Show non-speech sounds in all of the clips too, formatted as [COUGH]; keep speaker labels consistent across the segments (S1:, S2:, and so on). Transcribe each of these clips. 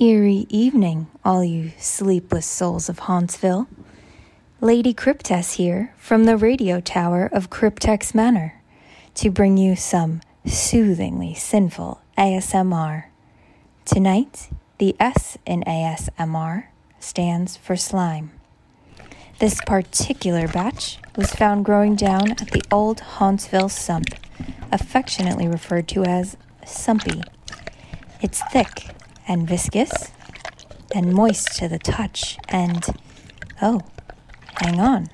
S1: Eerie evening, all you sleepless souls of Hauntsville. Lady Cryptess here from the radio tower of Cryptex Manor to bring you some soothingly sinful ASMR. Tonight, the S in ASMR stands for slime. This particular batch was found growing down at the old Hauntsville sump, affectionately referred to as Sumpy. It's thick and viscous and moist to the touch, and oh, hang on.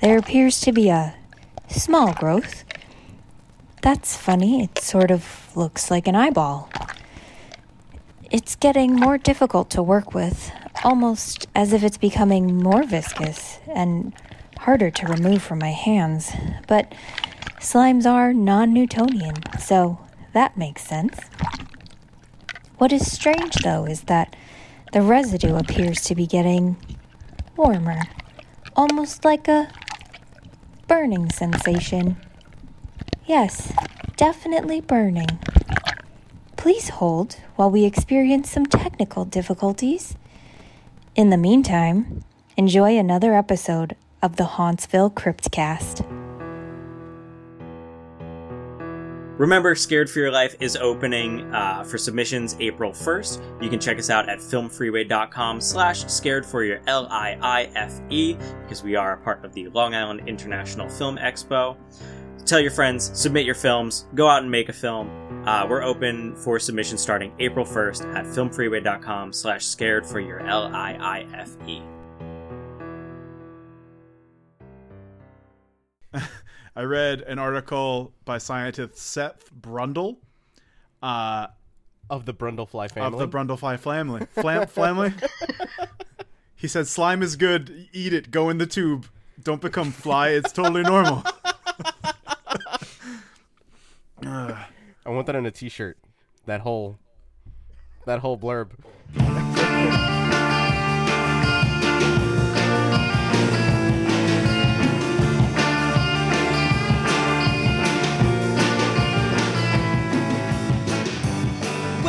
S1: There appears to be a small growth. That's funny, it sort of looks like an eyeball. It's getting more difficult to work with, almost as if it's becoming more viscous and harder to remove from my hands. But slimes are non Newtonian, so that makes sense. What is strange, though, is that the residue appears to be getting warmer, almost like a burning sensation. Yes, definitely burning. Please hold while we experience some technical difficulties. In the meantime, enjoy another episode of the Hauntsville Cryptcast.
S2: Remember, Scared for Your Life is opening uh, for submissions April 1st. You can check us out at filmfreeway.com slash scared for your L-I-I-F-E because we are a part of the Long Island International Film Expo. Tell your friends, submit your films, go out and make a film. Uh, we're open for submissions starting April 1st at filmfreeway.com slash scared for your L-I-I-F-E. [LAUGHS]
S3: I read an article by scientist Seth Brundle uh,
S4: of the Brundlefly family.
S3: of the Brundlefly family. Flam- family. [LAUGHS] he said, "Slime is good. Eat it. Go in the tube. Don't become fly. It's totally normal." [LAUGHS]
S4: I want that in a T-shirt. That whole, that whole blurb.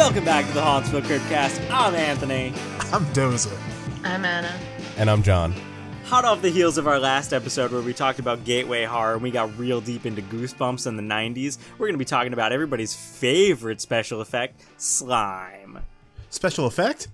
S2: Welcome back to the Hauntsville Cryptcast. I'm Anthony.
S3: I'm Dozer.
S5: I'm Anna.
S4: And I'm John.
S2: Hot off the heels of our last episode where we talked about gateway horror and we got real deep into Goosebumps in the 90s, we're going to be talking about everybody's favorite special effect, slime.
S3: Special effect?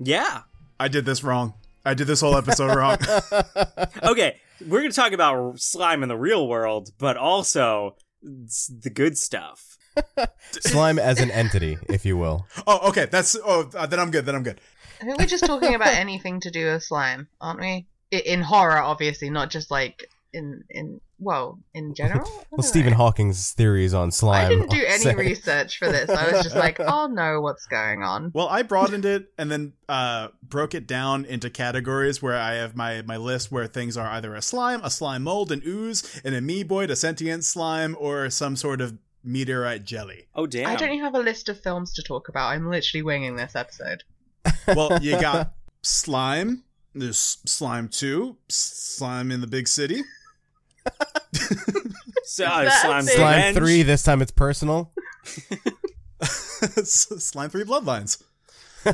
S2: Yeah.
S3: I did this wrong. I did this whole episode wrong. [LAUGHS] [LAUGHS]
S2: Okay, we're going to talk about slime in the real world, but also the good stuff. [LAUGHS]
S4: Slime as an entity, if you will.
S3: Oh, okay. That's oh, uh, then I'm good. Then I'm good.
S5: I think we're just talking about anything to do with slime, aren't we? I- In horror, obviously, not just like in in well, in general.
S4: Well, Stephen
S5: know.
S4: Hawking's theories on slime.
S5: I didn't do
S4: are
S5: any
S4: set-
S5: research for this. I was just like, I'll know what's going on.
S3: Well, I broadened it and then uh, broke it down into categories where I have my, my list where things are either a slime, a slime mold, an ooze, an amoeboid, a sentient slime, or some sort of meteorite jelly.
S2: Oh, damn.
S5: I don't even have a list of films to talk about. I'm literally winging this episode. [LAUGHS]
S3: Well, you got [LAUGHS] slime. There's slime two, slime in the big city.
S2: So, uh, slime.
S4: Slime three. This time it's personal. [LAUGHS]
S3: slime three bloodlines.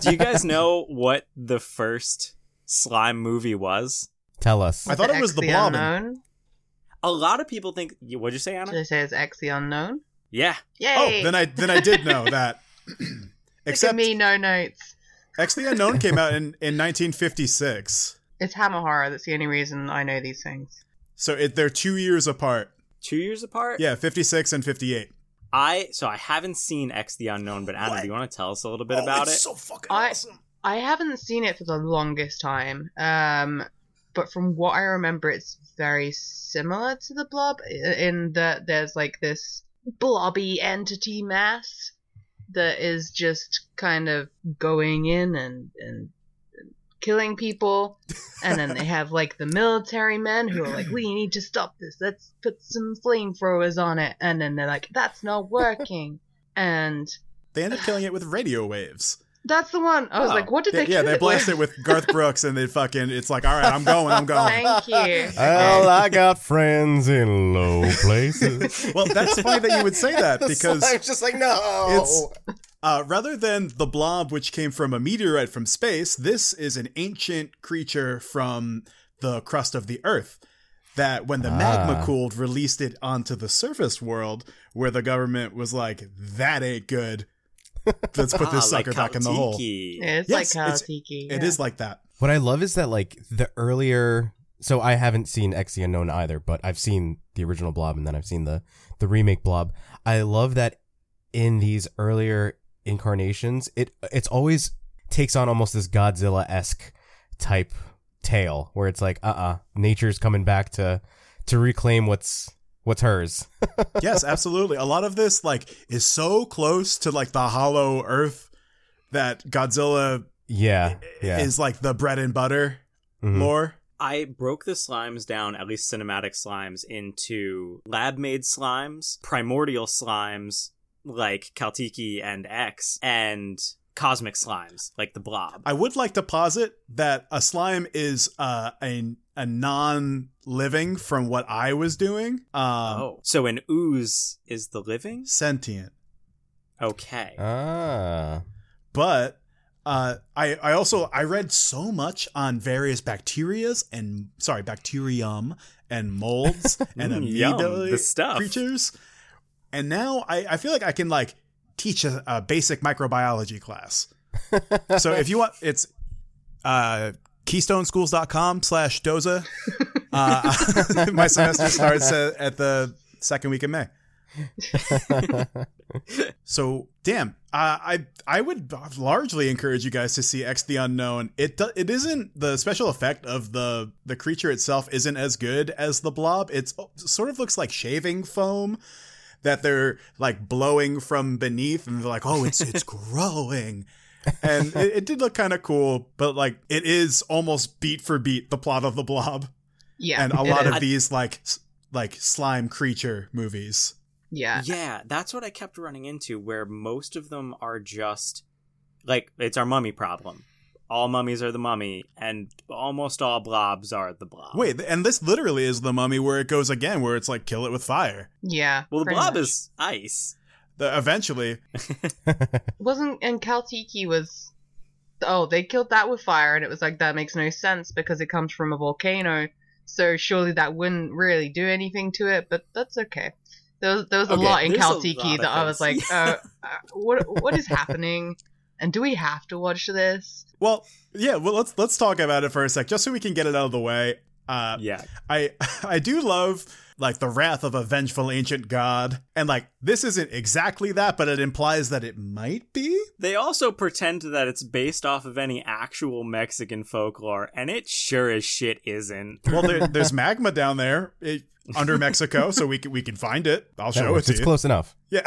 S2: Do you guys know what the first slime movie was?
S4: Tell us.
S3: I thought it was
S5: X
S3: the Blobbin.
S5: unknown.
S2: A lot of people think. What'd you say,
S5: Did
S2: Anna?
S5: I say it's X the unknown?
S2: Yeah.
S5: Yay!
S3: Oh, then I then I did know [LAUGHS] that.
S5: Look
S3: Except
S5: me, no notes.
S3: X the Unknown came out in, in 1956.
S5: It's Hammer horror. That's the only reason I know these things.
S3: So it, they're two years apart.
S2: Two years apart?
S3: Yeah, 56 and 58.
S2: I so I haven't seen X the Unknown, but Anna,
S3: What?
S2: do you want to tell us a little bit about it?
S3: so fucking
S5: I-
S3: awesome.
S5: I haven't seen it for the longest time, um, but from what I remember, it's very similar to the blob in that there's like this blobby entity mass that is just kind of going in and, and killing people. And then they have like the military men who are like, we need to stop this. Let's put some flamethrowers on it. And then they're like, that's not working. And
S3: They end up killing it with radio waves.
S5: That's the one. I was
S2: Oh.
S5: like, what did
S3: Yeah,
S5: they?
S3: yeah, they
S5: it
S3: blast
S5: with?
S3: it with Garth Brooks, and they fucking. It's like, all right, I'm going, I'm going.
S5: Thank you. [LAUGHS]
S4: Well, I got friends in low places. [LAUGHS]
S3: Well, that's funny that you would say that [LAUGHS] because
S4: I'm just like, no.
S3: It's- uh, rather than the blob, which came from a meteorite from space, this is an ancient creature from the crust of the Earth. That when the magma
S4: Ah.
S3: cooled, released it onto the surface world, where the government was like, "That ain't good. [LAUGHS] Let's put this
S2: Ah, like
S3: sucker back in the hole."
S2: Caltiki.
S5: It's
S3: Yes,
S5: like
S3: it's-
S5: Kalatiki.
S3: It is like that.
S4: What I love is that like the earlier so I haven't seen X the Unknown either, but I've seen the original Blob and then I've seen the the remake Blob. I love that in these earlier incarnations, it it's always takes on almost this Godzilla esque type tale where it's like, uh uh nature's coming back to to reclaim what's what's hers. [LAUGHS]
S3: yes, absolutely. A lot of this like is so close to like the Hollow Earth that Godzilla
S4: Yeah. Yeah.
S3: is like the bread and butter
S4: Mhm.
S3: lore.
S2: I broke the slimes down, at least cinematic slimes, into lab made slimes, primordial slimes like Caltiki and X, and cosmic slimes like the blob.
S3: I would like to posit that a slime is uh, a a non living from what I was doing. Um,
S2: oh. So an ooze is the living?
S3: sentient,
S2: Okay.
S4: Ah.
S3: but uh, I I also I read so much on various bacterias and sorry bacterium and molds [LAUGHS] and
S2: Mm, yum,
S3: amoeba
S2: the stuff.
S3: creatures, and now I I feel like I can like teach a, a basic microbiology class. [LAUGHS] so if you want, it's uh, keystoneschools.com slash doza. [LAUGHS] Uh, [LAUGHS] my semester starts at, the second week of May. So, damn, uh, I I would largely encourage you guys to see X the Unknown. It do, it isn't the special effect of the the creature itself isn't as good as the blob. It's it sort of looks like shaving foam that they're like blowing from beneath, and they're like, oh, it's it's [LAUGHS] growing. and it, it did look kind of cool, but like it is almost beat for beat the plot of the blob,
S5: Yeah.
S3: and a lot
S5: is.
S3: of these like like slime creature movies.
S5: Yeah.
S2: Yeah, that's what I kept running into, where most of them are just like it's our mummy problem. All mummies are the mummy, and almost all blobs are the blob.
S3: Wait, and this literally is the mummy where it goes again, where it's like kill it with fire.
S5: Yeah.
S2: well, the blob
S5: much.
S2: is ice.
S3: The, eventually, [LAUGHS] [LAUGHS]
S5: wasn't and Caltiki was oh they killed that with fire and it was like that makes no sense because it comes from a volcano so surely that wouldn't really do anything to it but that's okay there was, there was a
S2: Okay,
S5: lot in
S2: Caltiki
S5: that I was like [LAUGHS] uh, uh, what what is happening and do we have to watch this
S3: well, yeah. Well, let's let's talk about it for a sec, just so we can get it out of the way. Uh,
S2: Yeah,
S3: I [LAUGHS] I do love like the wrath of a vengeful ancient god, and like this isn't exactly that, but it implies that it might be.
S2: they also pretend that it's based off of any actual Mexican folklore, and it sure as shit isn't.
S3: Well, there, [LAUGHS] there's magma down there it, under Mexico, so we can we can find it. I'll
S4: That
S3: show it
S4: works.
S3: to
S4: It's
S3: you.
S4: close enough. [LAUGHS]
S3: Yeah.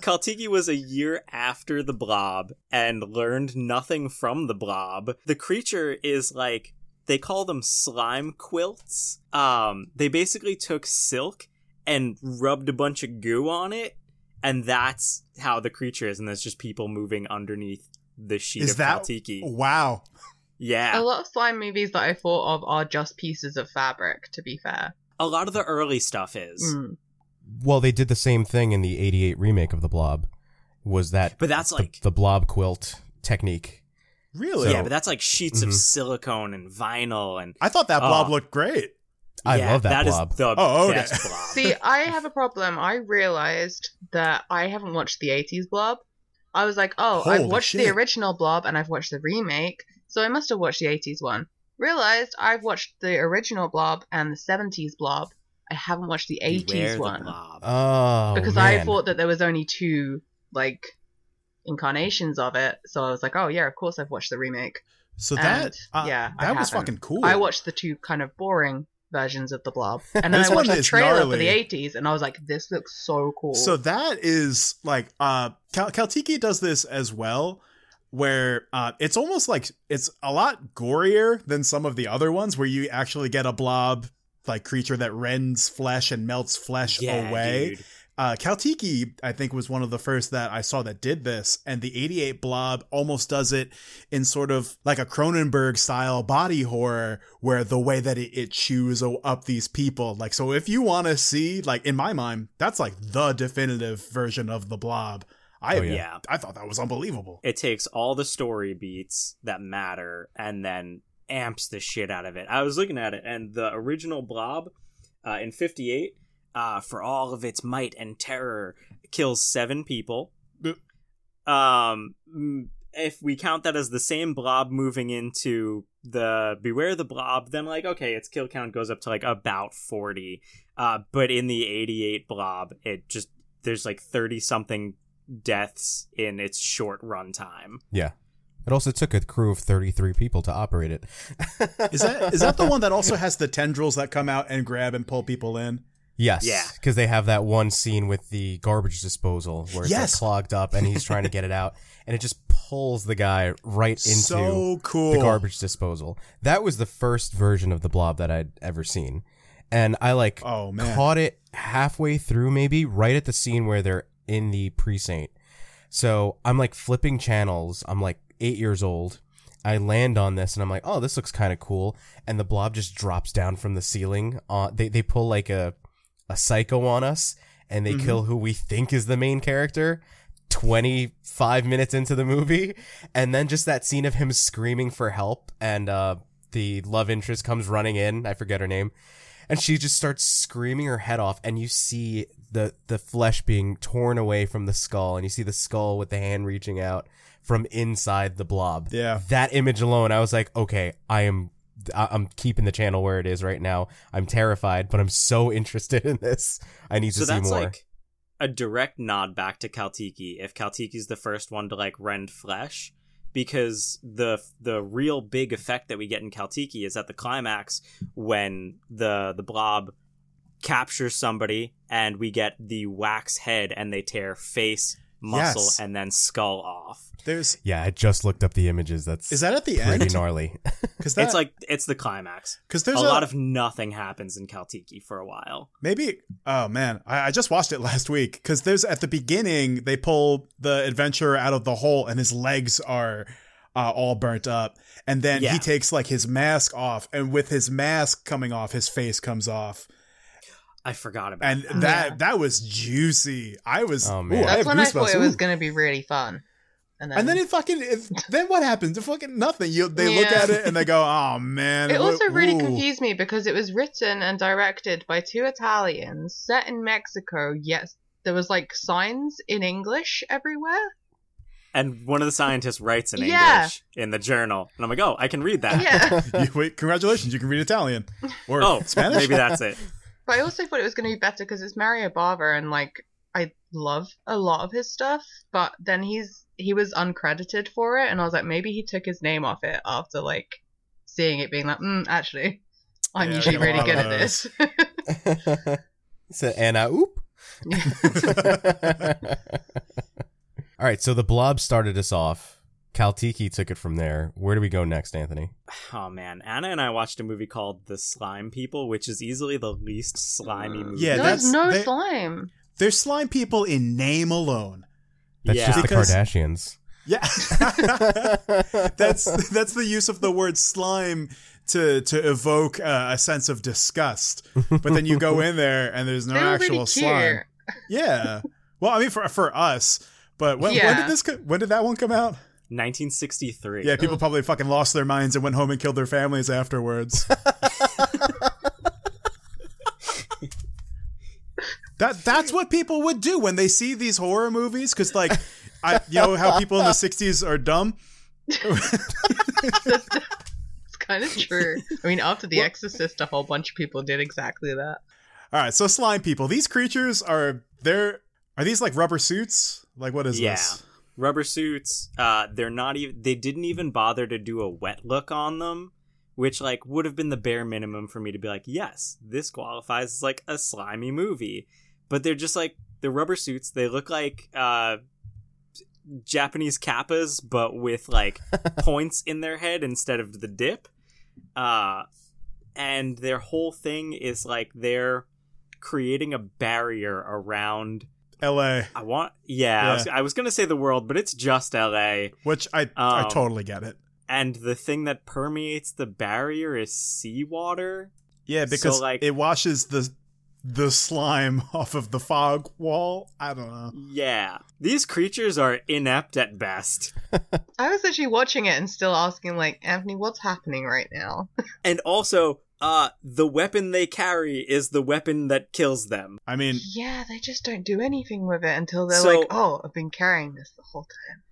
S2: Caltiki was a year after the blob and learned nothing from the blob. The creature is like they call them slime quilts. Um they basically took silk and rubbed a bunch of goo on it and that's how the creature is and that's just people moving underneath the sheet
S3: Is
S2: of
S3: that
S2: Caltiki.
S3: wow?
S2: Yeah.
S5: a lot of slime movies that I thought of are just pieces of fabric to be fair
S2: A lot of the early stuff is.
S5: Mm.
S4: Well, they did the same thing in the 88 remake of the Blob. Was that
S2: But that's
S4: the-
S2: like
S4: the, blob quilt technique?
S3: Really?
S2: yeah, but that's like sheets of
S4: Mhm.
S2: silicone and vinyl and
S3: I thought that blob
S2: Oh.
S3: looked great.
S4: I
S2: Yeah,
S4: love that,
S2: That is
S4: blob.
S2: the
S3: Oh, okay.
S2: best blob. [LAUGHS]
S5: See, I have a problem. I realized that I haven't watched the 80s Blob. I was like, oh, I've watched
S3: shit.
S5: the original Blob and I've watched the remake, so I must have watched the 80s one. Realized I've watched the original Blob and the 70s Blob. I haven't watched the 80s
S2: Beware the
S5: one.
S2: blob.
S4: oh,
S5: because I thought that there was only two, like, incarnations of it, so I was like, oh, yeah, of course I've watched the remake.
S3: So that
S5: And,
S3: uh,
S5: yeah, I
S3: that was
S5: haven't.
S3: fucking cool.
S5: I watched the two kind of boring versions of the Blob, and then I watched the
S3: is
S5: trailer for the 80s, and I was like, this looks so cool.
S3: So that is like uh Cal- Caltiki does this as well where uh it's almost like it's a lot gorier than some of the other ones where you actually get a blob like creature that rends flesh and melts flesh
S2: yeah,
S3: away.
S2: dude.
S3: Uh, Caltiki, I think, was one of the first that I saw that did this, and the 88 Blob almost does it in sort of like a Cronenberg style body horror, where the way that it, it chews up these people. Like, so if you want to see, like, in my mind, that's like the definitive version of the Blob. I
S4: Oh, yeah.
S2: Yeah.
S3: I thought that was unbelievable.
S2: It takes all the story beats that matter and then amps the shit out of it. I was looking at it, and the original Blob uh, in 58, uh, for all of its might and terror, kills seven people. Um, if we count that as the same blob moving into the Beware the Blob, then like okay, its kill count goes up to like about 40. Uh, but in the 88 blob, it just there's like 30 something deaths in its short run time.
S4: Yeah. It also took a crew of 33 people to operate it.
S3: Is that is that the [LAUGHS] one that also has the tendrils that come out and grab and pull people in?
S4: Yes.
S2: Yeah.
S4: Because they have that one scene with the garbage disposal where it's like clogged up and he's trying to get it out [LAUGHS] and it just pulls the guy right into
S3: so cool.
S4: the garbage disposal. That was the first version of the blob that I'd ever seen. And I like
S3: Oh man.
S4: caught it halfway through maybe right at the scene where they're in the precinct. So I'm like flipping channels. I'm like eight years old. I land on this and I'm like, oh, this looks kind of cool. And the blob just drops down from the ceiling. Uh, they they pull like a a psycho on us and they
S3: Mhm.
S4: kill who we think is the main character. 25 minutes into the movie and then just that scene of him screaming for help and uh the love interest comes running in i forget her name and she just starts screaming her head off and you see the the flesh being torn away from the skull and you see the skull with the hand reaching out from inside the blob
S3: Yeah.
S4: that image alone i was like okay i am i'm keeping the channel where it is right now. I'm terrified but i'm so [LAUGHS] interested in this. I need to
S2: so
S4: see
S2: that's
S4: more.
S2: like a direct nod back to Caltiki if Caltiki's the first one to like rend flesh because the the real big effect that we get in Caltiki is at the climax when the the blob captures somebody and we get the wax head and they tear face muscle
S3: Yes.
S2: and then skull off
S3: There's
S4: yeah i just looked up the images that's
S3: is that at the
S4: pretty
S3: end?
S4: gnarly [LAUGHS]
S3: Because
S2: it's like it's the climax
S3: because there's
S2: a lot of nothing happens in Caltiki for a while
S3: Maybe. Oh man, I, I just watched it [LAUGHS] last week because there's at the beginning they pull the adventurer out of the hole and his legs are uh, all burnt up, and then
S2: Yeah.
S3: he takes like his mask off, and with his mask coming off, his face comes off,
S2: I forgot about
S3: and
S2: that.
S3: that
S5: Yeah.
S3: that was juicy. I was.
S4: Oh, man.
S3: I
S5: That's
S3: have
S5: when I thought
S3: goosebumps.
S5: it was going to be really fun. And then,
S3: And then it fucking. It, then what happens? It fucking nothing. You they look at it and they go, "Oh man."
S5: it also really
S3: ooh."
S5: confused me because it was written and directed by two Italians set in Mexico, yet there was like signs in English everywhere.
S2: and one of the scientists writes in
S5: Yeah.
S2: English in the journal, and I'm like, oh, I can read that.
S5: Yeah. [LAUGHS] [LAUGHS]
S3: You- wait, congratulations! You can read Italian or
S2: Oh,
S3: Spanish.
S2: maybe that's it. [LAUGHS]
S5: But I also thought it was going to be better because it's Mario Bava, and like I love a lot of his stuff. But then he's he was uncredited for it, and I was like, maybe he took his name off it after like seeing it being like, mm, actually, I'm
S3: Yeah,
S5: usually
S3: we get a
S5: really good at this. [LAUGHS] [LAUGHS]
S4: so Anna, oop. [LAUGHS] All right, so the blob started us off. Caltiki took it from there. Where do we go next, Anthony?
S2: Oh man, Anna and I watched a movie called The Slime People, which is easily the least slimy movie.
S3: Yeah,
S5: There's
S3: that's-
S5: no
S3: they-
S5: slime.
S3: There's slime people in name alone.
S4: That's
S2: Yeah.
S4: just the Kardashians.
S3: Yeah, [LAUGHS] that's that's the use of the word slime to to evoke uh, a sense of disgust. But then you go in there and there's no
S5: they
S3: actual
S5: really
S3: slime. Yeah. Well, I mean for for us, but when, when did this co- when did that one come out?
S2: 1963.
S3: Yeah, people probably fucking lost their minds and went home and killed their families afterwards. [LAUGHS] that that's what people would do when they see these horror movies cuz like I you know how people in the 60s are dumb?
S5: It's kind of true. I mean, after The
S3: Well-
S5: Exorcist, a whole bunch of people did exactly that.
S3: All right, so slime people. These creatures are they're are these like rubber suits? Like what is this?
S2: Yeah.
S3: this?
S2: Rubber suits. Uh, they're not even. They didn't even bother to do a wet look on them, which like would have been the bare minimum for me to be like, yes, this qualifies as like a slimy movie. But they're just like the rubber suits. They look like uh, Japanese kappas, but with like [LAUGHS] points in their head instead of the dip. Uh, and their whole thing is like they're creating a barrier around.
S3: L.A.,
S2: I want, yeah, I, was, I was gonna say the world, but it's just L.A.
S3: which I I
S2: Um,
S3: totally get it.
S2: And the thing that permeates the barrier is seawater.
S3: Yeah, because
S2: so, like-
S3: it washes the the slime [LAUGHS] off of the fog wall. I don't know.
S2: Yeah, these creatures are inept at best. [LAUGHS]
S5: I was actually watching it and still asking, like, Anthony, what's happening right now? [LAUGHS]
S2: And also, uh, the weapon they carry is the weapon that kills them.
S3: I mean,
S5: Yeah, they just don't do anything with it until they're
S2: So-
S5: like, oh, I've been carrying this the whole time.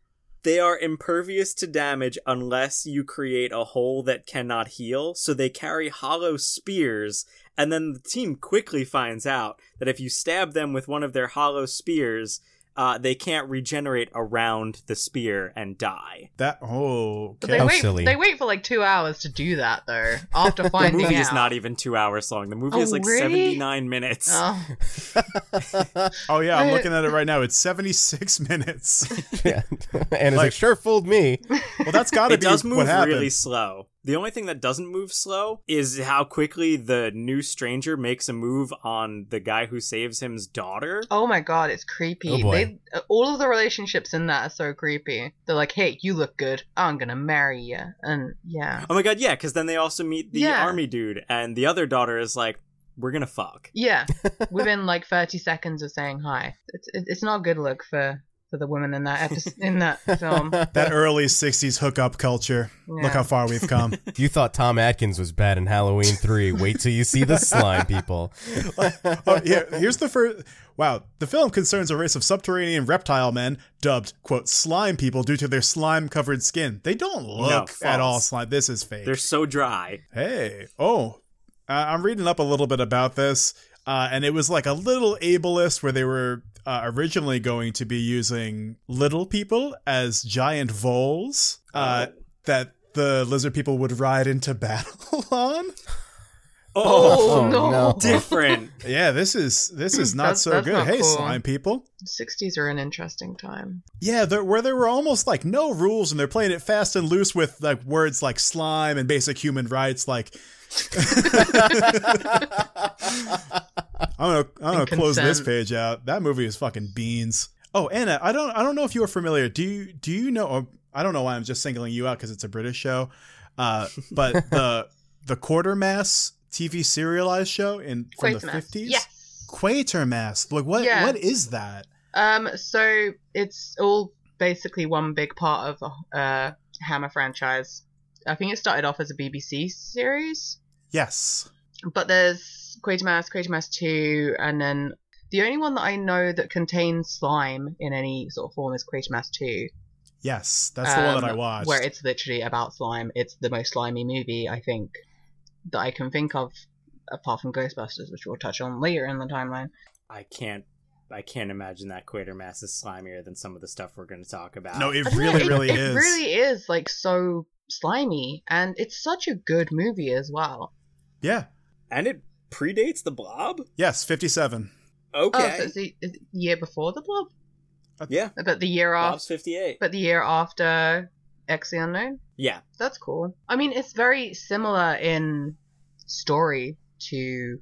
S2: They are impervious to damage unless you create a hole that cannot heal, so they carry hollow spears, and then the team quickly finds out that if you stab them with one of their hollow spears, uh, they can't regenerate around the spear and die.
S3: that oh
S5: But
S3: okay.
S5: they
S4: How
S5: wait.
S4: silly.
S5: They wait for like two hours to do that though. After [LAUGHS]
S2: The movie
S5: out,
S2: is not even two hours long. The movie
S5: Oh,
S2: is like
S5: really?
S2: 79 minutes.
S5: Oh, [LAUGHS]
S3: oh yeah, I'm looking at it right now. It's 76 [LAUGHS] minutes.
S4: yeah. and it's
S3: Like-
S4: like, sure fooled me.
S3: Well, that's got to
S2: it
S3: be
S2: does
S3: what
S2: move
S3: happened.
S2: really slow. The only thing that doesn't move slow is how quickly the new stranger makes a move on the guy who saves him's daughter.
S5: oh my god, it's creepy.
S4: Oh, boy.
S5: They, all of the relationships in that are so creepy. They're like, hey, you look good. I'm gonna marry you, and yeah,
S2: Oh my god, yeah, because then they also meet the
S5: Yeah.
S2: army dude, and the other daughter is like, "We're gonna fuck."
S5: yeah. [LAUGHS] Within like 30 seconds of saying hi, it's it's not a good look for for the women in that episode in that film. [LAUGHS]
S3: That early 60s hookup culture. Look how far we've come. [LAUGHS]
S4: you thought Tom Atkins was bad in Halloween 3. Wait till you see the slime people. [LAUGHS]
S3: oh, yeah, here's the first. Wow, the film concerns a race of subterranean reptile men dubbed "quote slime people" due to their slime-covered skin. They don't look
S2: false.
S3: at all slime. This is fake.
S2: They're so dry.
S3: Hey, oh, uh, I'm reading up a little bit about this, uh, and it was like a little ableist where they were uh, originally going to be using little people as giant voles uh,
S2: Oh.
S3: that the lizard people would ride into [LAUGHS] battle on.
S2: Oh,
S5: Oh, no. [LAUGHS]
S2: different.
S3: Yeah, this is this is not
S5: That's-
S3: so
S5: that's
S3: good.
S5: not
S3: hey,
S5: cool.
S3: slime people.
S5: 60s are an interesting time.
S3: Yeah, there, where there were almost like no rules, and they're playing it fast and loose with like words like slime and basic human rights. Like, I'm gonna I'm gonna close this page out. That movie is fucking beans. Oh, Anna, I don't I don't know if you are familiar. Do you do you know? Or I don't know why I'm just singling you out because it's a British show. Uh, but [LAUGHS] the the Quatermass TV serialized show in from the fifties.
S5: Yes.
S3: Quatermass. Like what?
S5: Yeah.
S3: What is that?
S5: Um, so it's all basically one big part of the uh, Hammer franchise. I think it started off as a BBC series,
S3: Yes.
S5: but there's Quatermass, Quatermass 2, and then the only one that I know that contains slime in any sort of form is Quatermass 2.
S3: Yes, that's the one that I
S5: um,
S3: watched.
S5: Where it's literally about slime. It's the most slimy movie, I think, that I can think of, apart from Ghostbusters, which we'll touch on later in the timeline.
S2: I can't. I can't imagine that Quatermass is slimier than some of the stuff we're going to talk about.
S3: no, it
S5: I don't know,
S3: really,
S5: it-
S3: really
S5: it
S3: is.
S5: It really is like so slimy, and it's such a good movie as well.
S3: Yeah.
S2: and it predates the Blob.
S3: Yes, 57.
S5: Oh,
S2: Okay,
S5: so it's the, it's the year before the Blob,
S2: yeah,
S5: but the year after,
S2: Blob's fifty-eight.
S5: but the year after X the Unknown.
S2: Yeah,
S5: That's cool. I mean, it's very similar in story to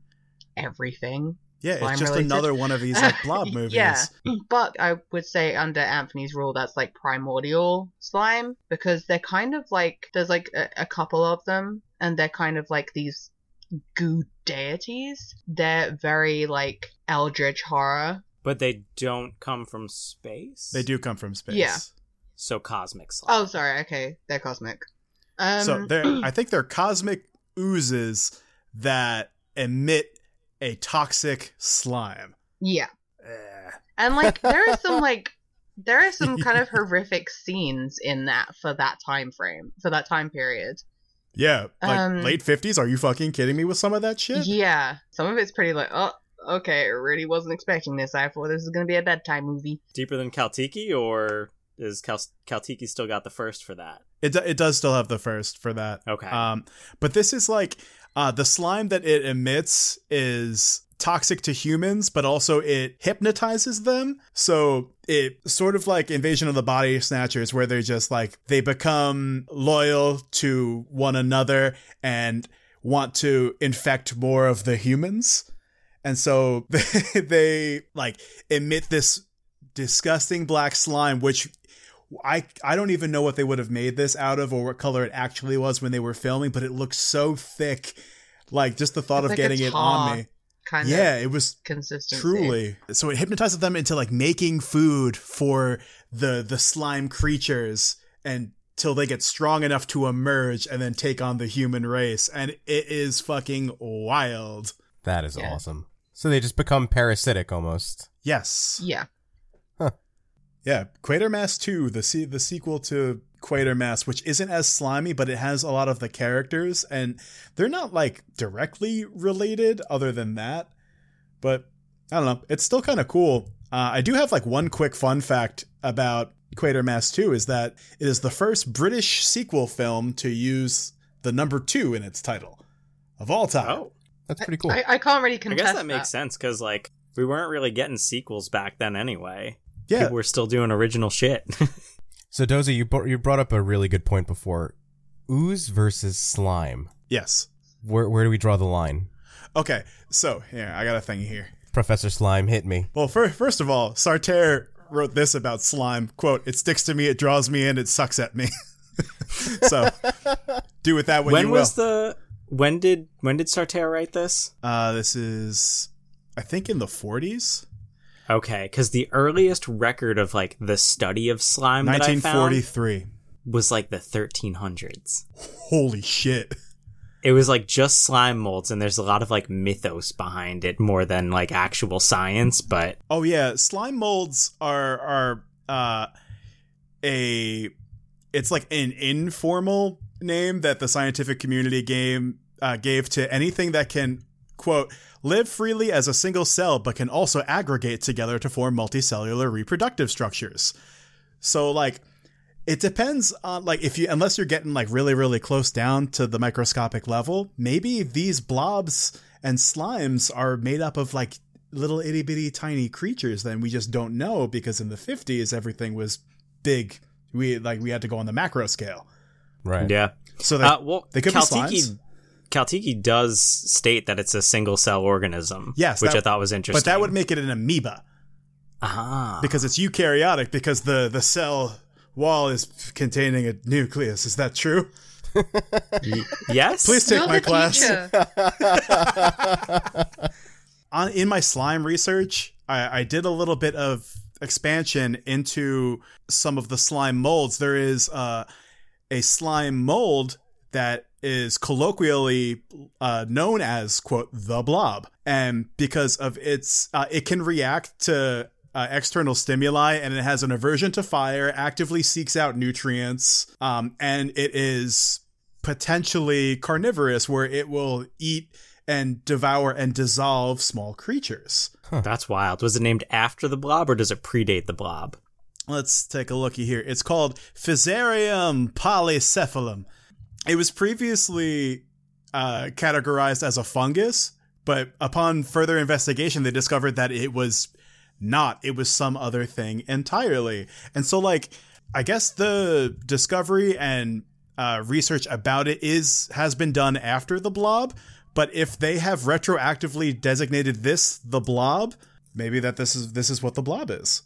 S5: everything.
S3: Yeah, it's just
S5: related.
S3: another one of these like [LAUGHS] blob movies.
S5: Yeah, but I would say under Anthony's rule, that's like primordial slime because they're kind of like there's like a, a couple of them, and they're kind of like these goo deities. They're very like eldritch horror.
S2: but they don't come from space.
S3: They do come from space.
S5: Yeah.
S2: So cosmic slime.
S5: Oh, sorry. Okay, they're cosmic. Um,
S3: so they're I think they're cosmic oozes that emit a toxic slime.
S5: yeah,
S3: Eh.
S5: and like there are some [LAUGHS] like there are some kind of [LAUGHS] horrific scenes in that for that time frame for that time period.
S3: Yeah, like
S5: Um,
S3: late 50s. Are you fucking kidding me with some of that shit?
S5: Yeah, some of it's pretty like, oh, okay, I really wasn't expecting this. I thought this is gonna be a bedtime movie.
S2: Deeper than Caltiki, or is Kal- Caltiki still got the first for that?
S3: It, do- it does still have the first for that.
S2: Okay.
S3: Um, but this is like uh, the slime that it emits is toxic to humans, but also it hypnotizes them. So it sort of like Invasion of the Body Snatchers, where they're just like they become loyal to one another and want to infect more of the humans. And so they, [LAUGHS] they like emit this disgusting black slime, which I I don't even know what they would have made this out of or what color it actually was when they were filming, but it looked so thick. Like just the thought
S5: It's
S3: of
S5: like
S3: getting it on me.
S5: Kind
S3: Yeah,
S5: of
S3: it was
S5: consistent
S3: truly. So it hypnotizes them into like making food for the the slime creatures and till they get strong enough to emerge and then take on the human race. And it is fucking wild.
S4: That is
S5: Yeah.
S4: awesome. So they just become parasitic almost.
S3: Yes.
S5: Yeah.
S3: Yeah, Quatermass 2, the se- the sequel to Quatermass, which isn't as slimy, but it has a lot of the characters, and they're not like directly related other than that. But I don't know, it's still kind of cool. Uh, I do have like one quick fun fact about Quatermass 2 is that it is the first British sequel film to use the number two in its title of all time.
S2: Oh,
S4: That's pretty cool.
S5: I, I can't really contest
S2: I
S5: contest
S2: guess that makes sense because like we weren't really getting sequels back then anyway.
S3: Yeah,
S2: People were still doing original shit. [LAUGHS]
S4: so Dozy, you brought you brought up a really good point before. Ooze versus slime.
S3: yes.
S4: Where where do we draw the line?
S3: Okay, so yeah, I got a thing here.
S4: Professor Slime, hit me.
S3: Well, fir- first of all, Sartre wrote this about slime. Quote, it sticks to me, it draws me in, it sucks at me. [LAUGHS] so do with that what
S2: when
S3: you will.
S2: was the when did when did Sartre write this?
S3: uh, this is, I think, in the 40s?
S2: Okay, because the earliest record of like the study of slime that I found
S3: 1943.
S2: was like the 1300s.
S3: Holy shit.
S2: It was like just slime molds, and there's a lot of like mythos behind it more than like actual science. But
S3: Oh yeah, slime molds are are uh a it's like an informal name that the scientific community game uh, gave to anything that can quote live freely as a single cell but can also aggregate together to form multicellular reproductive structures. So like it depends on like if you unless you're getting like really really close down to the microscopic level, maybe these blobs and slimes are made up of like little itty bitty tiny creatures then we just don't know because in the 50s everything was big we like we had to go on the macro scale
S4: Right.
S2: Yeah,
S3: so they,
S2: uh, well,
S3: they could be slimes.
S2: Caltiki does state that it's a single cell organism.
S3: Yes,
S2: which
S3: that-
S2: I thought was interesting.
S3: but that would make it an amoeba
S2: ah
S3: because it's eukaryotic because the the cell wall is containing a nucleus is that true
S2: yes.
S3: please take
S5: You're
S3: my class [LAUGHS] on in my slime research, I, I did a little bit of expansion into some of the slime molds. There is uh, a slime mold that is colloquially uh, known as quote the blob, and because of its, uh, it can react to. Uh, external stimuli and it has an aversion to fire actively seeks out nutrients um, and it is potentially carnivorous where it will eat and devour and dissolve small creatures.
S2: That's wild. Was it named after the blob or does it predate the blob?
S3: Let's take a looky here. It's called Physarum polycephalum. It was previously uh, categorized as a fungus, but upon further investigation, they discovered that it was not. It was some other thing entirely. And so, like, I guess the discovery and uh, research about it is has been done after the blob. But if they have retroactively designated this the blob, maybe that this is this is what the blob is,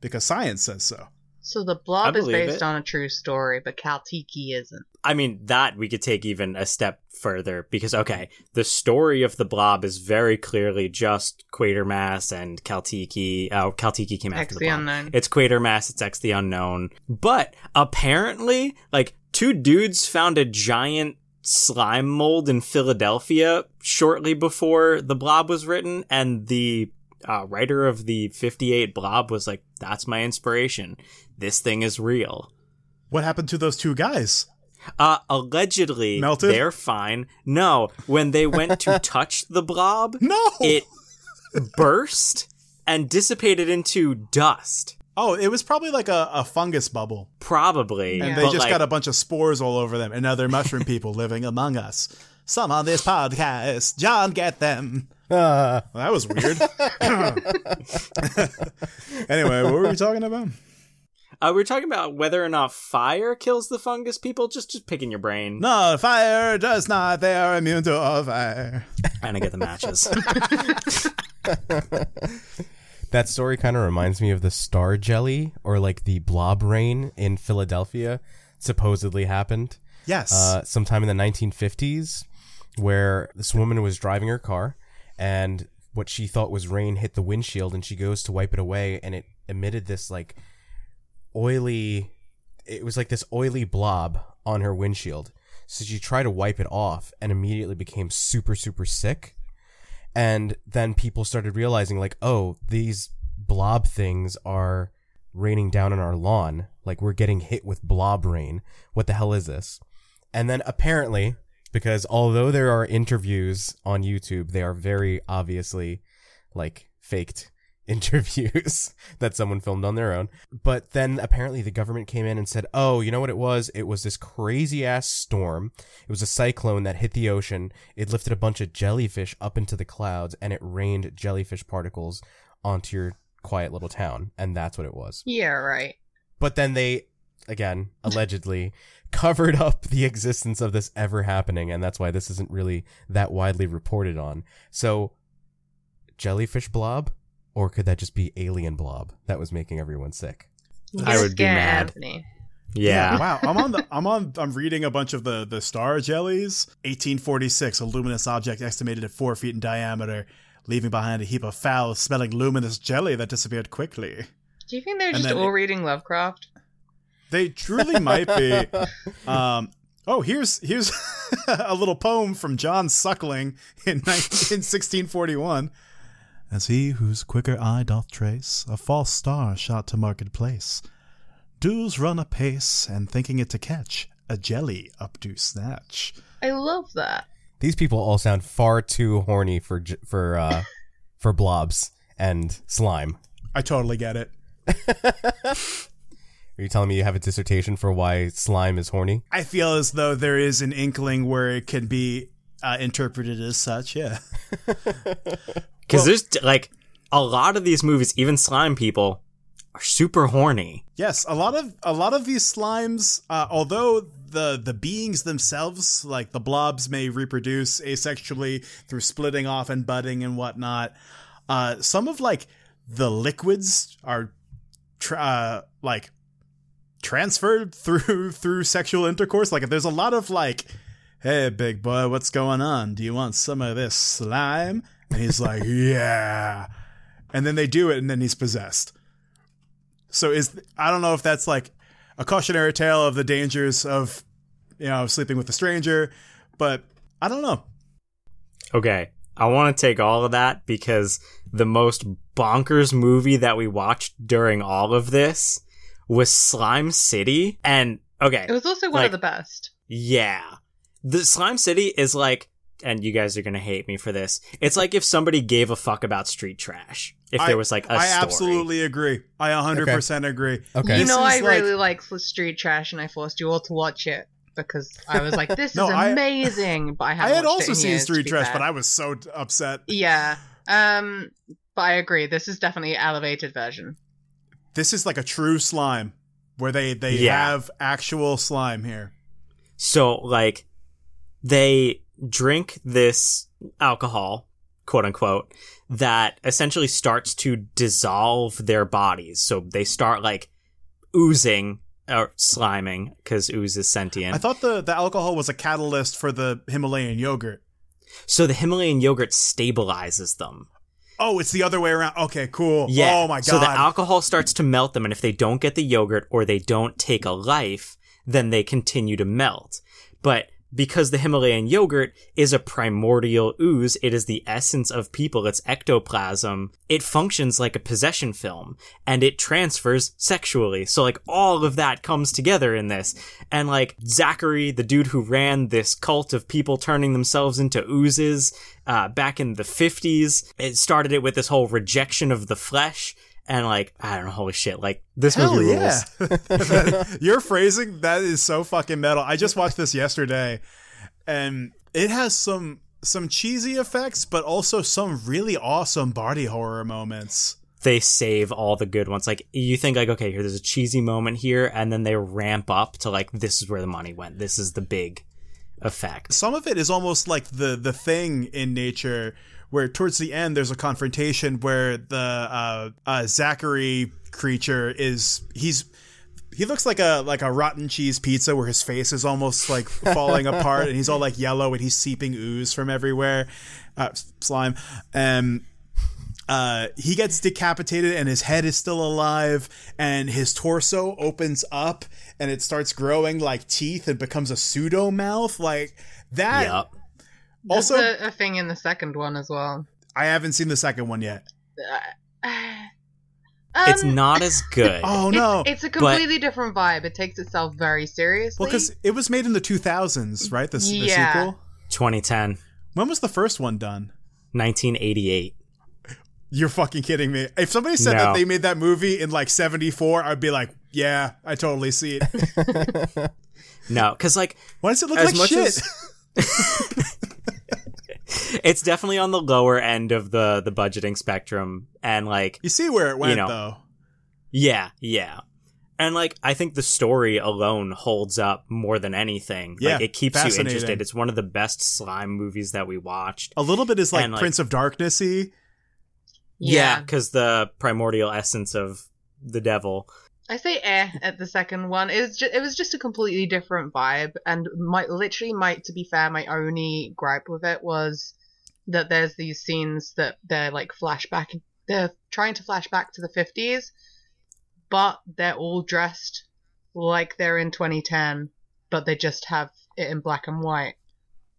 S3: because science says so.
S5: So the blob is based
S2: it.
S5: on a true story, but Caltiki isn't.
S2: I mean, that we could take even a step further because, okay, the story of the blob is very clearly just Quatermass and Caltiki. Oh, Caltiki came after
S5: X
S2: the blob.
S5: unknown.
S2: It's Quatermass, it's X the Unknown. But apparently, like, two dudes found a giant slime mold in Philadelphia shortly before the blob was written, and the uh, writer of the 58 blob was like, that's my inspiration. This thing is real.
S3: What happened to those two guys?
S2: Uh, allegedly,
S3: Melted?
S2: they're fine. No, when they went to [LAUGHS] touch the blob,
S3: No.
S2: it burst and dissipated into dust.
S3: oh, it was probably like a, a fungus bubble,
S2: Probably.
S3: and
S5: Yeah.
S3: they
S2: but,
S3: just
S2: like,
S3: got a bunch of spores all over them, and now they're mushroom people living among us. Some on this podcast, John, get them.
S4: Ah,
S3: Well, that was weird. [LAUGHS] anyway, what were we talking about?
S2: Uh, we're talking about whether or not fire kills the fungus people. Just just picking your brain.
S3: No, fire does not. They are immune to all fire.
S2: And I get the matches. [LAUGHS]
S4: That story kind of reminds me of the star jelly or like the blob rain in Philadelphia supposedly happened
S3: Yes.
S4: uh, sometime in the 1950s where this woman was driving her car and what she thought was rain hit the windshield and she goes to wipe it away and it emitted this like oily it was like this oily blob on her windshield. So she tried to wipe it off and immediately became super super sick. And then people started realizing like oh these blob things are raining down on our lawn. Like we're getting hit with blob rain. What the hell is this? And then apparently because although there are interviews on YouTube they are very obviously like faked [LAUGHS] interviews [LAUGHS] that someone filmed on their own. But then apparently the government came in and said oh you know what it was? It was this crazy ass storm. It was a cyclone that hit the ocean. It lifted a bunch of jellyfish up into the clouds and it rained jellyfish particles onto your quiet little town. And that's what it was.
S5: Yeah, right.
S4: but then they again allegedly covered up the existence of this ever happening and that's why this isn't really that widely reported on so jellyfish blob or could that just be alien blob that was making everyone sick
S2: I
S5: You're
S2: would be
S5: scared,
S2: mad.
S5: Anthony.
S2: Yeah.
S3: Wow. I'm on the I'm on I'm reading a bunch of the the star jellies. 1846, a luminous object estimated at four feet in diameter, leaving behind a heap of foul smelling luminous jelly that disappeared quickly.
S5: Do you think they're
S3: And
S5: just all
S3: it-
S5: reading Lovecraft?
S3: They truly might be. Um, oh, here's here's [LAUGHS] a little poem from John Suckling in, 19, in 1641. As he whose quicker eye doth trace a false star shot to market place, does run apace, and thinking it to catch, a jelly up do snatch.
S5: I love that.
S4: these people all sound far too horny for for uh [LAUGHS] for blobs and slime
S3: I totally get it. [LAUGHS]
S4: are you telling me you have a dissertation for why slime is horny
S3: I feel as though there is an inkling where it can be uh, interpreted as such. Yeah. [LAUGHS]
S2: Because there's like a lot of these movies, even slime people, are super horny.
S3: Yes, a lot of a lot of these slimes, uh, although the the beings themselves, like the blobs, may reproduce asexually through splitting off and budding and whatnot. Uh, some of like the liquids are, tra- uh, like transferred [LAUGHS] through through sexual intercourse. Like if there's a lot of like, hey big boy, what's going on? Do you want some of this slime? And he's like, [LAUGHS] yeah. And then they do it, and then he's possessed. So is I don't know if that's like a cautionary tale of the dangers of you know sleeping with a stranger, but I don't know.
S2: Okay, I want to take all of that because the most bonkers movie that we watched during all of this was Slime City. And okay,
S5: It was also one
S2: Like-
S5: of the best.
S2: yeah. The Slime City is like, and you guys are going to hate me for this. It's like if somebody gave a fuck about street trash. If
S3: I-
S2: there was like a
S3: I
S2: story.
S3: absolutely agree. I 100% agree.
S4: okay
S5: You
S3: This
S5: know, I
S3: like-
S5: really like Street Trash, and I forced you all to watch it because I was like, "This [LAUGHS]
S3: No,
S5: is
S3: I- [LAUGHS]
S5: amazing." But I
S3: I
S5: haven't
S3: had also
S5: it
S3: seen Street Trash,
S5: fair.
S3: but I was so upset.
S5: yeah. Um, but I agree. This is definitely an elevated version.
S3: This is like a true slime where they they
S2: Yeah.
S3: have actual slime here.
S2: So, like, they drink this alcohol, quote unquote, that essentially starts to dissolve their bodies. So they start, like, oozing or sliming, because ooze is sentient.
S3: I thought the the alcohol was a catalyst for the Himalayan yogurt.
S2: so the Himalayan yogurt stabilizes them.
S3: Oh, it's the other way around. Okay, cool.
S2: Yeah.
S3: Oh my god.
S2: So the alcohol starts to melt them, and if they don't get the yogurt or they don't take a life, then they continue to melt. But because the Himalayan yogurt is a primordial ooze, it is the essence of people, it's ectoplasm, it functions like a possession film and it transfers sexually. So like all of that comes together in this. And like Zachary, the dude who ran this cult of people turning themselves into oozes, uh, back in the 50s, it started it with this whole rejection of the flesh. And like, I don't know, holy shit, like this
S3: Hell
S2: movie
S3: yeah.
S2: rules. [LAUGHS] [LAUGHS]
S3: Your phrasing, that is so fucking metal. I just watched this yesterday and it has some some cheesy effects, but also some really awesome body horror moments.
S2: they save all the good ones. Like you think like okay, here there's a cheesy moment here, and then they ramp up to like this is where the money went. This is the big effect.
S3: Some of it is almost like the the thing in nature where towards the end there's a confrontation where the uh, uh, Zachary creature is he's he looks like a like a rotten cheese pizza where his face is almost like [LAUGHS] falling apart and he's all like yellow and he's seeping ooze from everywhere. Uh, slime. And uh, he gets decapitated and his head is still alive and his torso opens up and it starts growing like teeth and becomes a pseudo mouth. Like that
S2: Yep.
S5: That's
S3: also
S5: a, a thing in the second one as well.
S3: i haven't seen the second one yet [SIGHS]
S2: It's
S5: Um,
S2: not as [LAUGHS] good.
S3: oh no
S5: It's, a completely different vibe. It takes itself very seriously.
S3: well because it was made in the 2000s right the, the sequel
S2: 2010,
S3: when was the first one done
S2: 1988.
S3: You're fucking kidding me. If somebody said
S2: No.
S3: that they made that movie in like 74, I'd be like, yeah, I totally see it. [LAUGHS]
S2: No, because like
S3: Why does it look like shit?
S2: as- [LAUGHS] [LAUGHS] it's definitely on the lower end of the the budgeting spectrum, and like
S3: you see where it went,
S2: know.
S3: though.
S2: Yeah, yeah. And like I think the story alone holds up more than anything.
S3: Yeah,
S2: like it keeps you interested. It's one of the best slime movies that we watched.
S3: A little bit is like,
S2: like-
S3: Prince of Darknessy.
S2: Yeah, because the primordial essence of the devil.
S5: I say eh at the second one. It was just, it was just a completely different vibe, and my literally my to be fair, my only gripe with it was that there's these scenes that they're like flashback. They're trying to flash back to the fifties, but they're all dressed like they're in 2010, but they just have it in black and white.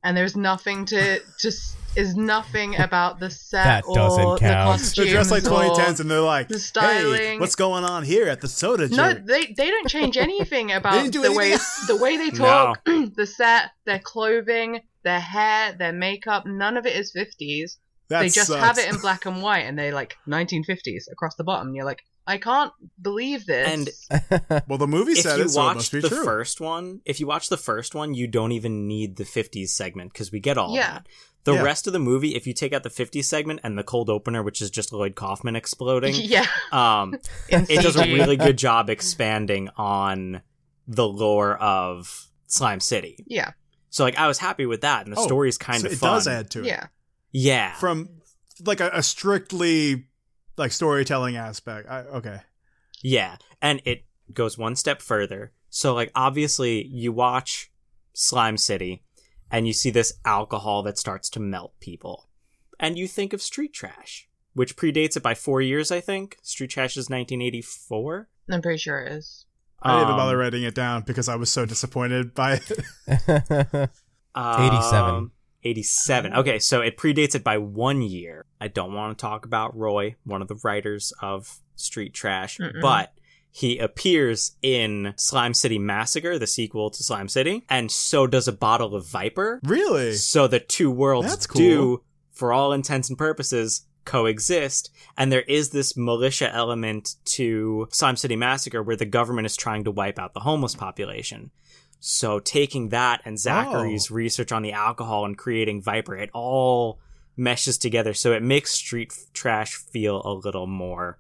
S5: And there's nothing to just is nothing [LAUGHS] about the set
S4: That
S5: or
S4: doesn't
S5: the
S4: count.
S5: costumes
S3: They're dressed like
S5: or-
S3: 2010s and they're like,
S5: the
S3: hey,
S5: styling.
S3: what's going on here at the soda
S5: No, they they don't change [LAUGHS] anything about
S3: didn't do
S5: the way
S3: anything?
S5: the way they [LAUGHS] talk, [CLEARS THROAT] the set, their clothing, their hair, their makeup. None of it is fifties.
S3: That
S5: They just
S3: sucks.
S5: have it in black and white, and they like nineteen fifties across the bottom. You're like, I can't believe this.
S2: And [LAUGHS]
S3: Well, the movie said
S2: you
S3: it, so it must be
S2: the
S3: true.
S2: first one, if you watch the first one, you don't even need the 50s segment because we get all
S5: Yeah.
S2: that. The
S3: Yeah.
S2: rest of the movie, if you take out the 50s segment and the cold opener, which is just Lloyd Kaufman exploding, [LAUGHS]
S5: yeah,
S2: um, [LAUGHS] it does a really good job expanding on the lore of Slime City.
S5: yeah,
S2: So like I was happy with that, and the
S3: Oh,
S2: story's kind
S3: So
S2: of
S3: it
S2: fun.
S3: does add to it.
S5: yeah.
S2: Yeah,
S3: From like a, a strictly like storytelling aspect. I, okay.
S2: Yeah, and it goes one step further. So, like, obviously, you watch Slime City and you see this alcohol that starts to melt people. And you think of Street Trash, which predates it by four years, I think. Street Trash is 1984.
S5: I'm pretty sure it is.
S3: I didn't even
S2: Um,
S3: bother writing it down because I was so disappointed by it. [LAUGHS]
S2: Um,
S4: 87.
S2: 87. Okay, so it predates it by one year. I don't want to talk about Roy, one of the writers of Street Trash,
S5: Mm-mm.
S2: but he appears in Slime City Massacre, the sequel to Slime City, and so does a bottle of Viper.
S3: really?
S2: So the two worlds
S3: That's cool.
S2: do, for all intents and purposes, coexist. And there is this militia element to Slime City Massacre where the government is trying to wipe out the homeless population. So taking that and Zachary's
S3: Oh.
S2: research on the alcohol and creating Viper, it all meshes together. So it makes Street Trash feel a little more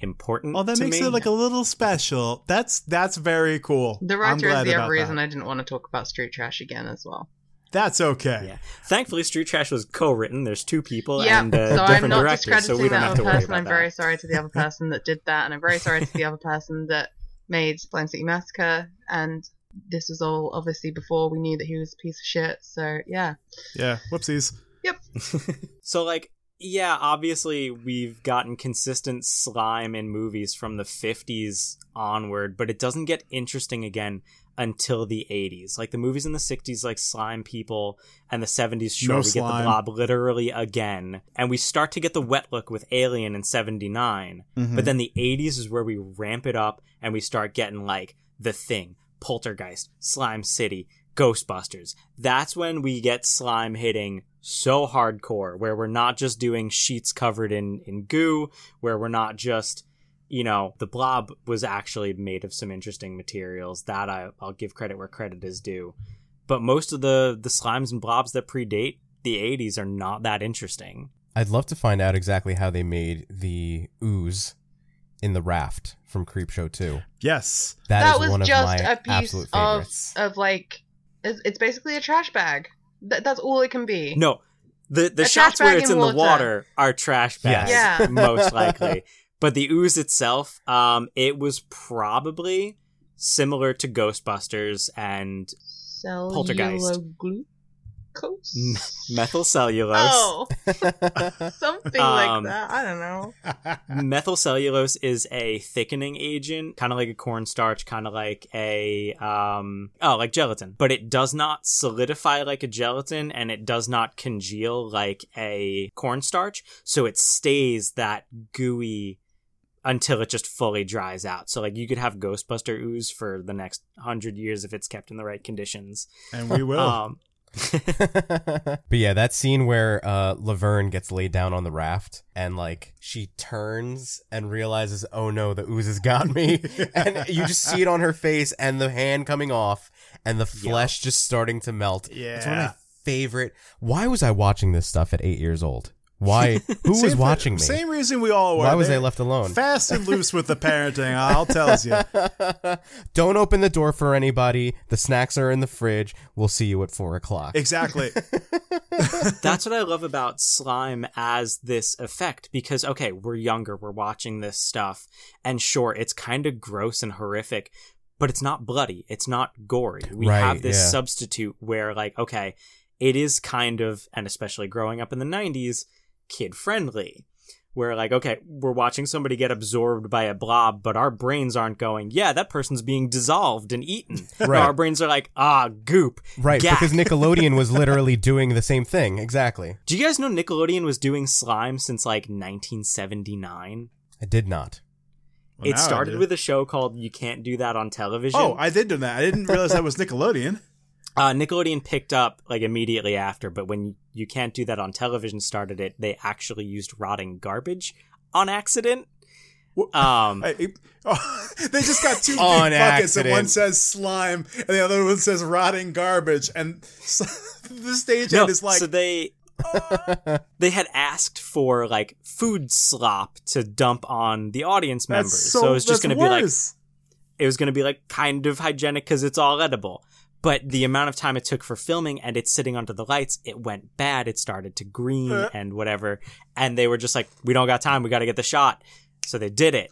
S2: important.
S3: Oh, that
S2: to
S3: makes
S2: me.
S3: it like a little special. That's that's very cool.
S5: The
S3: I'm
S5: writer is the other reason
S3: that.
S5: I didn't want to talk about Street Trash again as well.
S3: That's okay.
S2: Yeah. Thankfully, Street Trash was co-written. There's two people
S5: yeah,
S2: and uh,
S5: so I'm
S2: different
S5: not
S2: directors,
S5: discrediting
S2: so we don't have to worry
S5: person.
S2: about
S5: I'm
S2: that.
S5: very sorry to the other person that did that, and I'm very sorry to the other person that made Slime City Massacre. And this was all obviously before we knew that he was a piece of shit. So yeah,
S3: Yeah. Whoopsies. Yep. [LAUGHS]
S2: so, like, yeah, obviously we've gotten consistent slime in movies from the 50s onward, but it doesn't get interesting again until the 80s. Like the movies in the 60s, like Slime People, and the 70s, sure,
S3: No
S2: we get the blob literally again. And we start to get the wet look with Alien in 79.
S3: Mhm.
S2: But then the 80s is where we ramp it up and we start getting like The Thing, Poltergeist, Slime City, Ghostbusters. That's when we get slime hitting so hardcore, where we're not just doing sheets covered in, in goo, where we're not just, you know, the blob was actually made of some interesting materials. That I, I'll give credit where credit is due. But most of the, the slimes and blobs that predate the 80s are not that interesting.
S4: I'd love to find out exactly how they made the ooze in the raft from Creepshow 2.
S3: Yes.
S5: that
S4: is
S5: was
S4: one of
S5: just
S4: my
S5: a piece
S4: absolute
S5: of
S4: favorites.
S5: of like it's, it's basically a trash bag. Th- that's all it can be.
S2: No, the the
S5: A
S2: shots where
S5: bag
S2: it's
S5: in
S2: in the
S5: water.
S2: water are trash bags,
S5: Yes. Yeah.
S2: most likely. [LAUGHS] But the ooze itself, um, it was probably similar to Ghostbusters and Poltergeist.
S5: Celluloglucose.
S2: methyl cellulose.
S5: Oh, [LAUGHS] something like
S2: Um,
S5: that. I don't know. [LAUGHS]
S2: Methyl cellulose is a thickening agent, kind of like a cornstarch, kind of like a um oh, like gelatin. But it does not solidify like a gelatin and it does not congeal like a cornstarch, so it stays that gooey until it just fully dries out. So like you could have Ghostbuster ooze for the next 100 years if it's kept in the right conditions.
S3: And we will. [LAUGHS]
S2: Um [LAUGHS]
S4: but yeah, that scene where uh Laverne gets laid down on the raft and like she turns and realizes, oh no, the ooze has got me. [LAUGHS] and you just see it on her face and the hand coming off and the flesh just starting to melt. Yeah. It's one of my favorite. Why was I watching this stuff at eight years old? Why? [LAUGHS] Who was
S3: Same thi-
S4: watching me?
S3: Same reason we all were.
S4: Why was
S3: They're
S4: I left alone?
S3: Fast and loose with the parenting, I'll tell you. [LAUGHS]
S4: Don't open the door for anybody. The snacks are in the fridge. We'll see you at four o'clock.
S3: Exactly. [LAUGHS]
S2: That's what I love about slime as this effect because okay, we're younger, we're watching this stuff, and sure, it's kind of gross and horrific, but it's not bloody, it's not gory. We
S4: Right,
S2: have this
S4: yeah.
S2: substitute where like okay, it is kind of and especially growing up in the 90s, kid friendly. Where like okay, we're watching somebody get absorbed by a blob, but our brains aren't going, yeah, that person's being dissolved and eaten. [LAUGHS]
S4: Right.
S2: Our brains are like, ah, goop.
S4: Right,
S2: Gak.
S4: because Nickelodeon was [LAUGHS] literally doing the same thing. Exactly.
S2: Do you guys know Nickelodeon was doing slime since like 1979?
S4: I did not.
S3: Well,
S2: it started with a show called You Can't Do That on Television.
S3: Oh, I did do that. I didn't realize that was Nickelodeon.
S2: Uh, Nickelodeon picked up like immediately after, but when You Can't Do That on Television started it, they actually used rotting garbage on accident. Um, [LAUGHS]
S3: I- oh, [LAUGHS] they just got two [LAUGHS] big buckets, and one says slime, and the other one says rotting garbage, and so, the stagehand
S2: no,
S3: is like,
S2: so they they had asked for like food slop to dump on the audience members. So,
S3: so,
S2: it was just going to be like it was going to be like kind of hygienic because it's all edible. But the amount of time it took for filming and it's sitting under the lights, it went bad. It started to green
S3: Uh.
S2: and whatever. And they were just like, we don't got time. We got to get the shot. So they did it.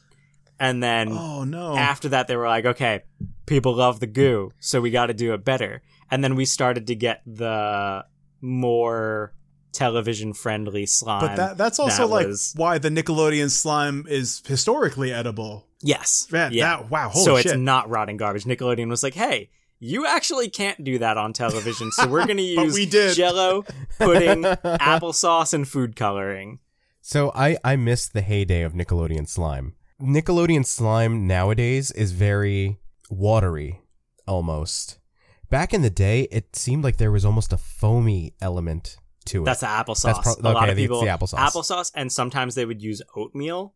S2: And then
S3: Oh no!
S2: after that, they were like, okay, people love the goo. So we got to do it better. And then we started to get the more television friendly slime.
S3: but that that's also
S2: that
S3: like
S2: was-
S3: why the Nickelodeon slime is historically edible.
S2: yes.
S3: Man,
S2: yeah.
S3: that wow, holy
S2: so
S3: shit!
S2: it's not rotting garbage. Nickelodeon was like, "Hey, you actually can't do that on television, so we're going [LAUGHS] to use
S3: we did.
S2: Jello, pudding, [LAUGHS] applesauce, and food coloring."
S4: So I I miss the heyday of Nickelodeon slime. Nickelodeon slime nowadays is very watery, almost. Back in the day, it seemed like there was almost a foamy element to it.
S2: That's the applesauce.
S4: pro-
S2: a lot
S4: okay,
S2: of
S4: the-
S2: people
S4: the applesauce.
S2: applesauce, and sometimes they would use oatmeal.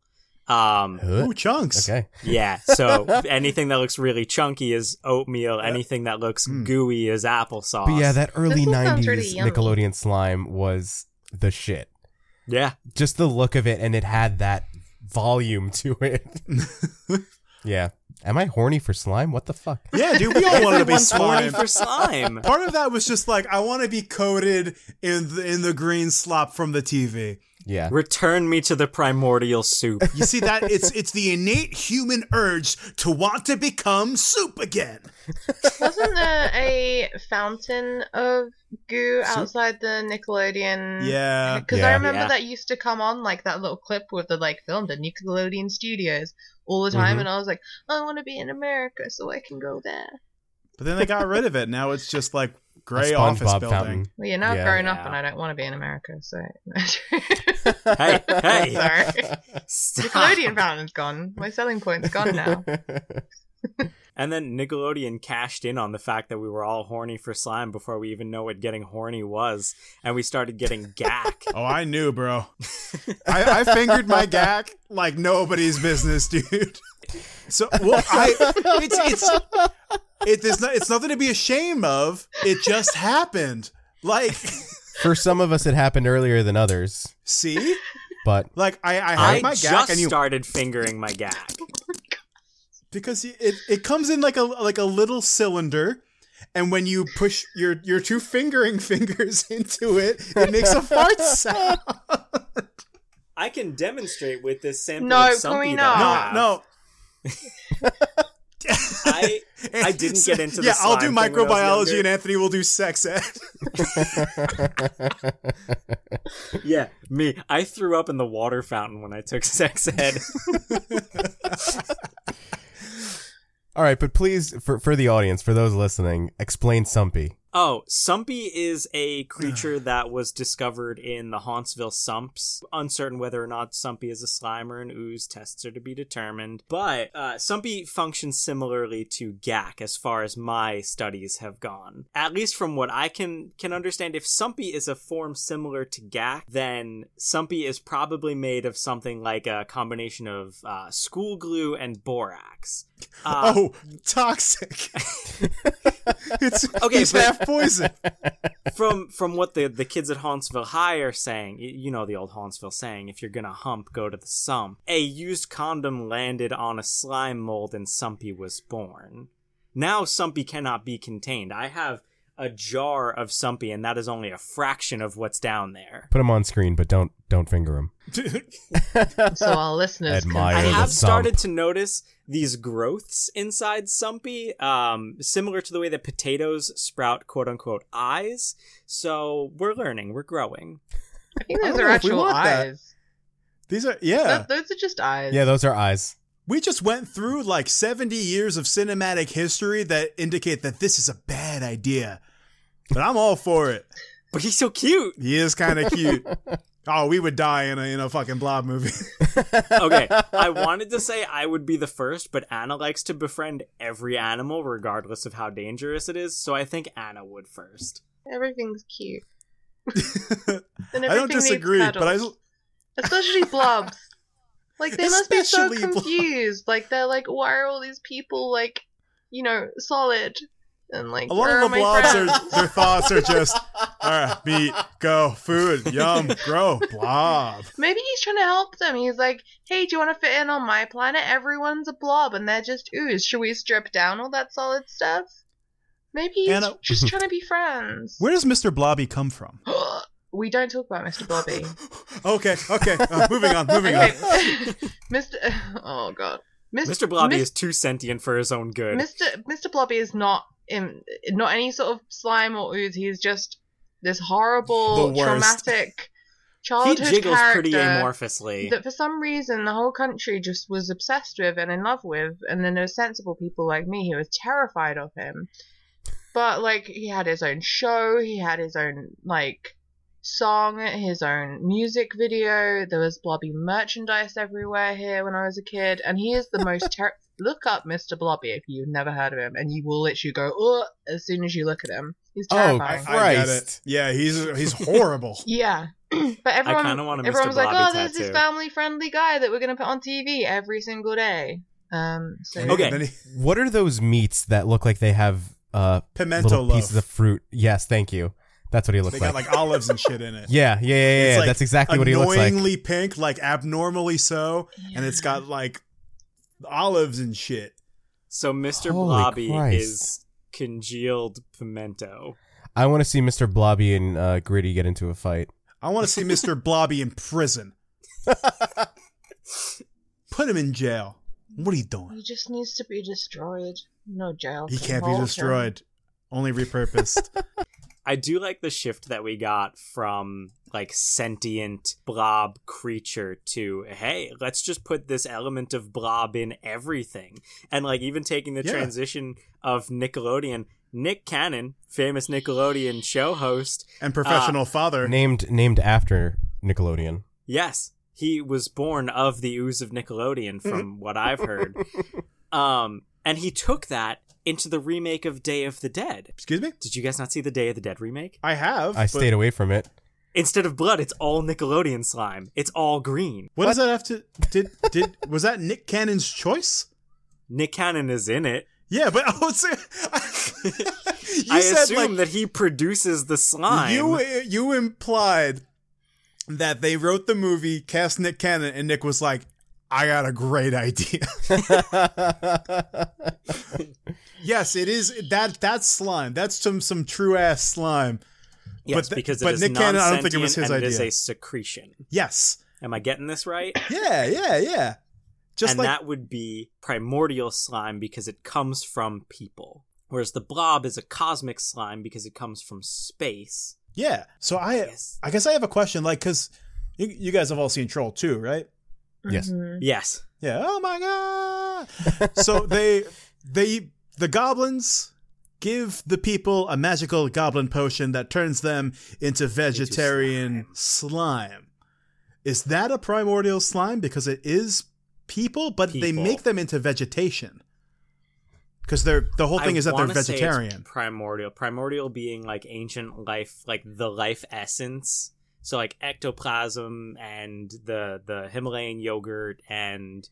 S2: Um,
S4: Huh?
S3: Ooh, chunks.
S4: Okay. [LAUGHS]
S2: yeah. So anything that looks really chunky is oatmeal. Anything that looks
S3: Mm.
S2: gooey is applesauce.
S4: But yeah, that early 90s
S5: really.
S4: Nickelodeon slime was the shit.
S2: yeah.
S4: Just the look of it, and it had that volume to it. [LAUGHS] yeah. Am I horny for slime? What the fuck?
S3: Yeah, dude, we all wanted to be
S2: Everyone's horny
S3: slime.
S2: for slime. [LAUGHS]
S3: Part of that was just like I want to be coated in the in the green slop from the TV.
S4: Yeah.
S2: Return me to the primordial soup.
S3: You see that it's it's the innate human urge to want to become soup again.
S5: Wasn't there a fountain of goo outside the Nickelodeon?
S3: Yeah.
S5: Because
S4: Yeah.
S5: I remember
S2: Yeah.
S5: that used to come on like that little clip with the like filmed at Nickelodeon Studios all the time,
S4: Mhm.
S5: and I was like, I want to be in America so I can go there.
S3: But then they got rid of it. Now it's just like [LAUGHS] gray office
S4: SpongeBob
S3: building.
S4: fountain.
S5: Well, you're now
S4: Yeah.
S5: grown up, and I don't want to be in America, so. [LAUGHS] [LAUGHS]
S2: Hey, hey.
S5: Sorry.
S2: Stop.
S5: Nickelodeon fountain's gone. My selling point's gone now. [LAUGHS]
S2: And then Nickelodeon cashed in on the fact that we were all horny for slime before we even know what getting horny was, and we started getting Gak. [LAUGHS]
S3: Oh, I knew, bro. [LAUGHS] I, I fingered my Gak like nobody's business, dude. So, well, I it's it's it, there's not, it's nothing to be ashamed of. It just happened. Like
S4: For some of us, it happened earlier than others,
S3: See,
S4: but
S3: like I, I
S2: I
S3: have my
S2: just
S3: Gak, and you
S2: started fingering my Gak.
S3: Because it it comes in like a like a little cylinder. And when you push your your two fingering [LAUGHS] fingers into it, it makes a fart [LAUGHS] sound.
S2: I can demonstrate with this sample
S5: No,
S2: of
S5: can we
S2: that I
S5: not?
S2: have.
S3: No, [LAUGHS]
S2: I I didn't get into the
S3: yeah. I'll do
S2: thing when I was
S3: microbiology, and Anthony will do sex ed.
S2: yeah, me. I threw up in the water fountain when I took sex ed.
S4: All right. But please, for for the audience, for those listening, explain Sumpy.
S2: Oh, Sumpy is a creature that was discovered in the Hauntsville Sumps. Uncertain whether or not Sumpy is a slime or an ooze, tests are to be determined. But uh, Sumpy functions similarly to Gak as far as my studies have gone. At least from what I can can understand, if Sumpy is a form similar to Gak, then Sumpy is probably made of something like a combination of uh, school glue and borax. [LAUGHS] Uh,
S3: oh, toxic. [LAUGHS] it's
S2: Okay, but-
S3: half poison. [LAUGHS]
S2: from from what the the kids at Hauntsville High are saying, you know the old Hauntsville saying, if you're gonna hump, go to the sump. A used condom landed on a slime mold and Sumpy was born. Now Sumpy cannot be contained. I have a jar of Sumpy, and that is only a fraction of what's down there.
S4: Put him on screen, but don't don't finger him. [LAUGHS]
S5: So our listeners can
S4: Admire
S2: I have started to notice these growths inside Sumpy, um, similar to the way that potatoes sprout quote unquote eyes. So we're learning, we're growing.
S5: I think those
S3: don't
S5: are
S3: know if we
S5: actual
S3: want that.
S5: eyes.
S3: These are yeah.
S5: Th- those are just eyes.
S4: Yeah, those are eyes.
S3: We just went through like 70 years of cinematic history that indicate that this is a bad idea. But I'm all for it.
S2: But he's so cute.
S3: He is kind of cute. [LAUGHS] Oh, we would die in a in a fucking blob movie. [LAUGHS]
S2: okay, I [LAUGHS] wanted to say I would be the first, but Anna likes to befriend every animal regardless of how dangerous it is, so I think Anna would first.
S5: Everything's cute.
S3: I don't disagree, but I
S5: especially blobs. Like they must be so
S3: Especially blobs.
S5: confused. Like they're like, why are all these people like, you know, solid? And like,
S3: a lot of the
S5: are
S3: blobs are their thoughts are just [LAUGHS] all right, meat, go, food, yum, grow, blob.
S5: Maybe he's trying to help them. He's like, hey, do you want to fit in on my planet? Everyone's a blob and they're just ooze. Should we strip down all that solid stuff? Maybe he's
S3: Anna-
S5: just [LAUGHS] trying to be friends.
S3: Where does Mr. Blobby come from? [GASPS]
S5: we don't talk about Mr. Blobby. [LAUGHS]
S3: okay, okay, uh, moving on, moving on.
S5: Mr. Oh god,
S2: Mr. Blobby
S5: Mis-
S2: is too sentient for his own good.
S5: Mr. Mr. Blobby is not in, not any sort of slime or ooze. He's just this horrible, traumatic [LAUGHS]
S2: he
S5: childhood
S2: jiggles
S5: character
S2: pretty amorphously.
S5: that for some reason the whole country just was obsessed with and in love with, and then there were sensible people like me who was terrified of him. But like he had his own show, he had his own like song, his own music video. There was blobby merchandise everywhere here when I was a kid, and he is the most [LAUGHS] ter- look up Mr. Blobby if you've never heard of him, and you will literally go Ugh, as soon as you look at him. He's terrifying.
S4: Oh,
S5: terrifying.
S3: I get it. Yeah, he's he's horrible. [LAUGHS]
S5: Yeah. [CLEARS THROAT] but everyone,
S2: kinda want a Mr.
S5: everyone was like, "Oh, there's this family-friendly guy that we're gonna put on TV every single day." Um, so
S2: Okay.
S3: And then he-
S4: What are those meats that look like they have uh
S3: pimento
S4: pieces of fruit? Yes, thank you. That's what he looks
S3: they
S4: like.
S3: got like olives and shit in it. [LAUGHS]
S4: yeah, yeah, yeah, yeah.
S3: Like,
S4: That's exactly what he looks like.
S3: Annoyingly pink, like abnormally so, and it's got like olives and shit.
S2: so Mr.
S4: Holy
S2: Blobby
S4: Christ.
S2: is congealed pimento.
S4: I want to see Mr. Blobby and uh, Gritty get into a fight.
S3: I want to see [LAUGHS] Mr. Blobby in prison. Put him in jail. What are you doing?
S5: he just needs to be destroyed. No jail.
S3: He
S5: can
S3: can't be
S5: hold him.
S3: destroyed. Only repurposed. [LAUGHS]
S2: I do like the shift that we got from like sentient blob creature to hey, let's just put this element of blob in everything. And like even taking the
S3: Yeah.
S2: transition of Nickelodeon, Nick Cannon, famous Nickelodeon show host,
S3: and professional father.
S4: Named named after Nickelodeon.
S2: yes, he was born of the ooze of Nickelodeon from what I've heard. [LAUGHS] Um and he took that into the remake of Day of the Dead.
S3: Excuse me?
S2: Did you guys not see the Day of the Dead remake?
S3: I have.
S4: I
S3: but
S4: stayed away from it.
S2: Instead of blood, it's all Nickelodeon slime. It's all green.
S3: What does that have to did did was that Nick Cannon's choice?
S2: Nick Cannon is in it.
S3: Yeah, but I would [LAUGHS] say you
S2: I
S3: said
S2: assume
S3: like
S2: that he produces the slime.
S3: you you implied that they wrote the movie, cast Nick Cannon, and Nick was like, "I got a great idea." [LAUGHS] [LAUGHS] yes, it is that that's slime. That's some some true ass slime.
S2: yes,
S3: but th-
S2: because it
S3: but
S2: is
S3: Nick Cannon, I don't think it was
S2: non-sentient
S3: his
S2: and
S3: idea.
S2: is a secretion.
S3: Yes.
S2: Am I getting this right?
S3: Yeah, yeah, yeah. Just
S2: and
S3: like
S2: that would be primordial slime because it comes from people. Whereas the blob is a cosmic slime because it comes from space.
S3: yeah. So I
S2: Yes.
S3: I guess I have a question like cuz you, you guys have all seen Troll 2, right?
S4: Yes.
S5: Mhm.
S2: Yes.
S3: Yeah. Oh my god. so they they the goblins give the people a magical goblin potion that turns them into vegetarian slime. Is that a primordial slime because it is people but they make them into vegetation? Cuz they're the whole thing
S2: I
S3: is that they're
S2: wanna say it's
S3: vegetarian.
S2: primordial. Primordial being like ancient life, like the life essence. So like ectoplasm and the the Himalayan yogurt and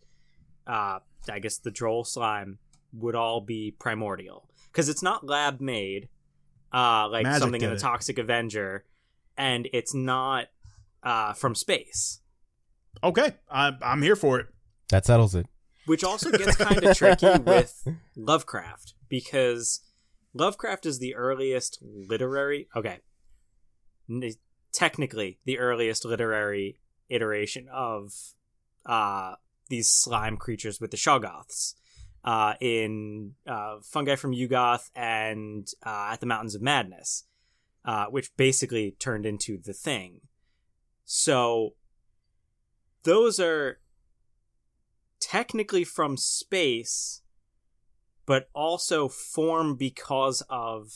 S2: uh I guess the Troll slime would all be primordial because it's not lab made, uh like
S3: Magic
S2: something in the
S3: it.
S2: Toxic Avenger, and it's not uh from space.
S3: Okay, I'm I'm here for it.
S4: that settles it.
S2: which also gets [LAUGHS] kind of tricky with Lovecraft because Lovecraft is the earliest literary okay technically the earliest literary iteration of uh these slime creatures with the Shoggoths uh in uh Fungi from Yuggoth and uh, at the Mountains of Madness uh which basically turned into the thing so those are technically from space, but also form because of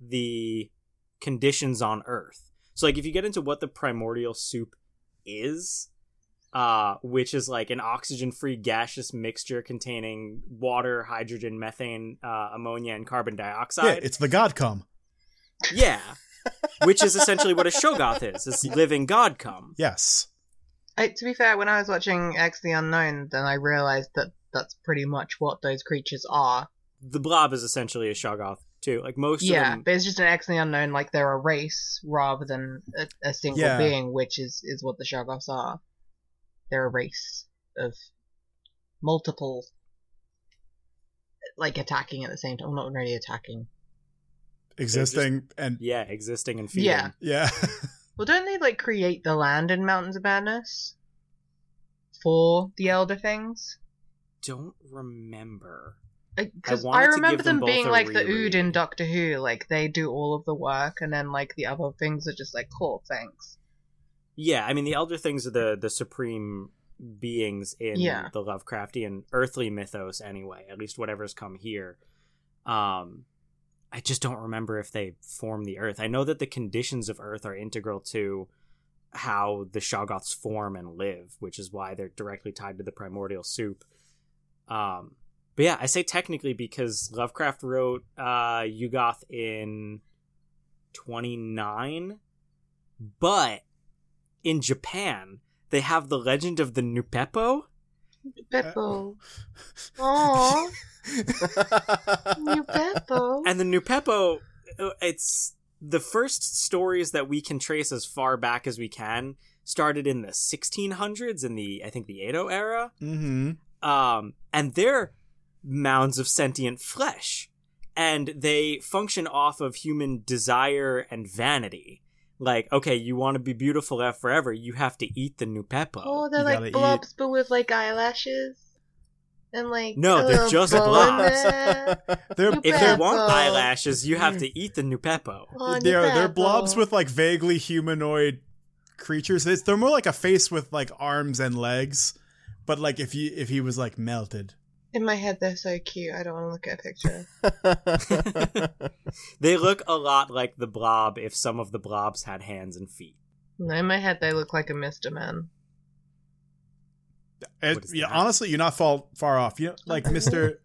S2: the conditions on Earth. So, like, if you get into what the primordial soup is, uh, which is like an oxygen-free gaseous mixture containing water, hydrogen, methane, uh, ammonia, and carbon dioxide.
S3: Yeah,
S2: dioxide.
S3: it's the god cum.
S2: Yeah, [LAUGHS] which is essentially what a shoggoth is. It's living god cum.
S3: Yes.
S5: I, to be fair, when I was watching X the Unknown, then I realized that that's pretty much what those creatures are.
S2: The blob is essentially a shoggoth too. Like most
S5: yeah,
S2: of them,
S5: but it's just an X the Unknown, like they're a race rather than a, a single
S3: Yeah.
S5: being, which is is what the Shoggoths are. They're a race of multiple, like attacking at the same time. Well, not really attacking.
S3: Existing and
S2: yeah, existing and feeding.
S5: Yeah.
S3: yeah. [LAUGHS]
S5: Well, don't they like create the land in Mountains of Madness for the Elder Things?
S2: Don't remember.
S5: Because
S2: wanted
S5: I,
S2: to
S5: remember
S2: them
S5: them
S2: both
S5: being
S2: a
S5: like the
S2: reread.
S5: Ood in Doctor Who, like they do all of the work, and then like the other things are just like, cool, thanks.
S2: Yeah, I mean the elder things are the the supreme beings in
S5: Yeah.
S2: the Lovecraftian earthly mythos anyway, at least whatever's come here. Um I just don't remember if they form the earth. I know that the conditions of earth are integral to how the Shoggoths form and live, which is why they're directly tied to the primordial soup. Um but yeah, I say technically because Lovecraft wrote uh Yuggoth in 29 but in Japan, they have the legend of the Nuppeppo,
S5: Beppo. Aww, you Beppo.
S2: and the Nuppeppo, it's the first stories that we can trace as far back as we can started in the 1600s in the I think the Edo era.
S3: mm-hmm.
S2: um, and they're mounds of sentient flesh, and they function off of human desire and vanity. Like, okay, you want to be beautiful forever, you have to eat the nuppeppo.
S5: Oh, they're
S3: You gotta
S5: like
S3: eat-
S5: blobs, but with like eyelashes. And like
S2: No,
S5: a
S2: they're just blobs.
S5: there. [LAUGHS]
S3: They're
S2: if
S5: bet.
S2: you want eyelashes, you have to eat the nuppeppo.
S5: Oh,
S3: they're they're blobs with like vaguely humanoid creatures. It's, they're more like a face with like arms and legs. But like if you if he was like melted.
S5: In my head, they're so cute. I don't want to look at a picture. [LAUGHS]
S2: they look a lot like the blob if some of the blobs had hands and feet.
S5: In my head, they look like a Mister Man.
S2: Eh, it,
S3: yeah,
S2: that?
S3: honestly, you're not fall, far off. You know, [LAUGHS] like Mister,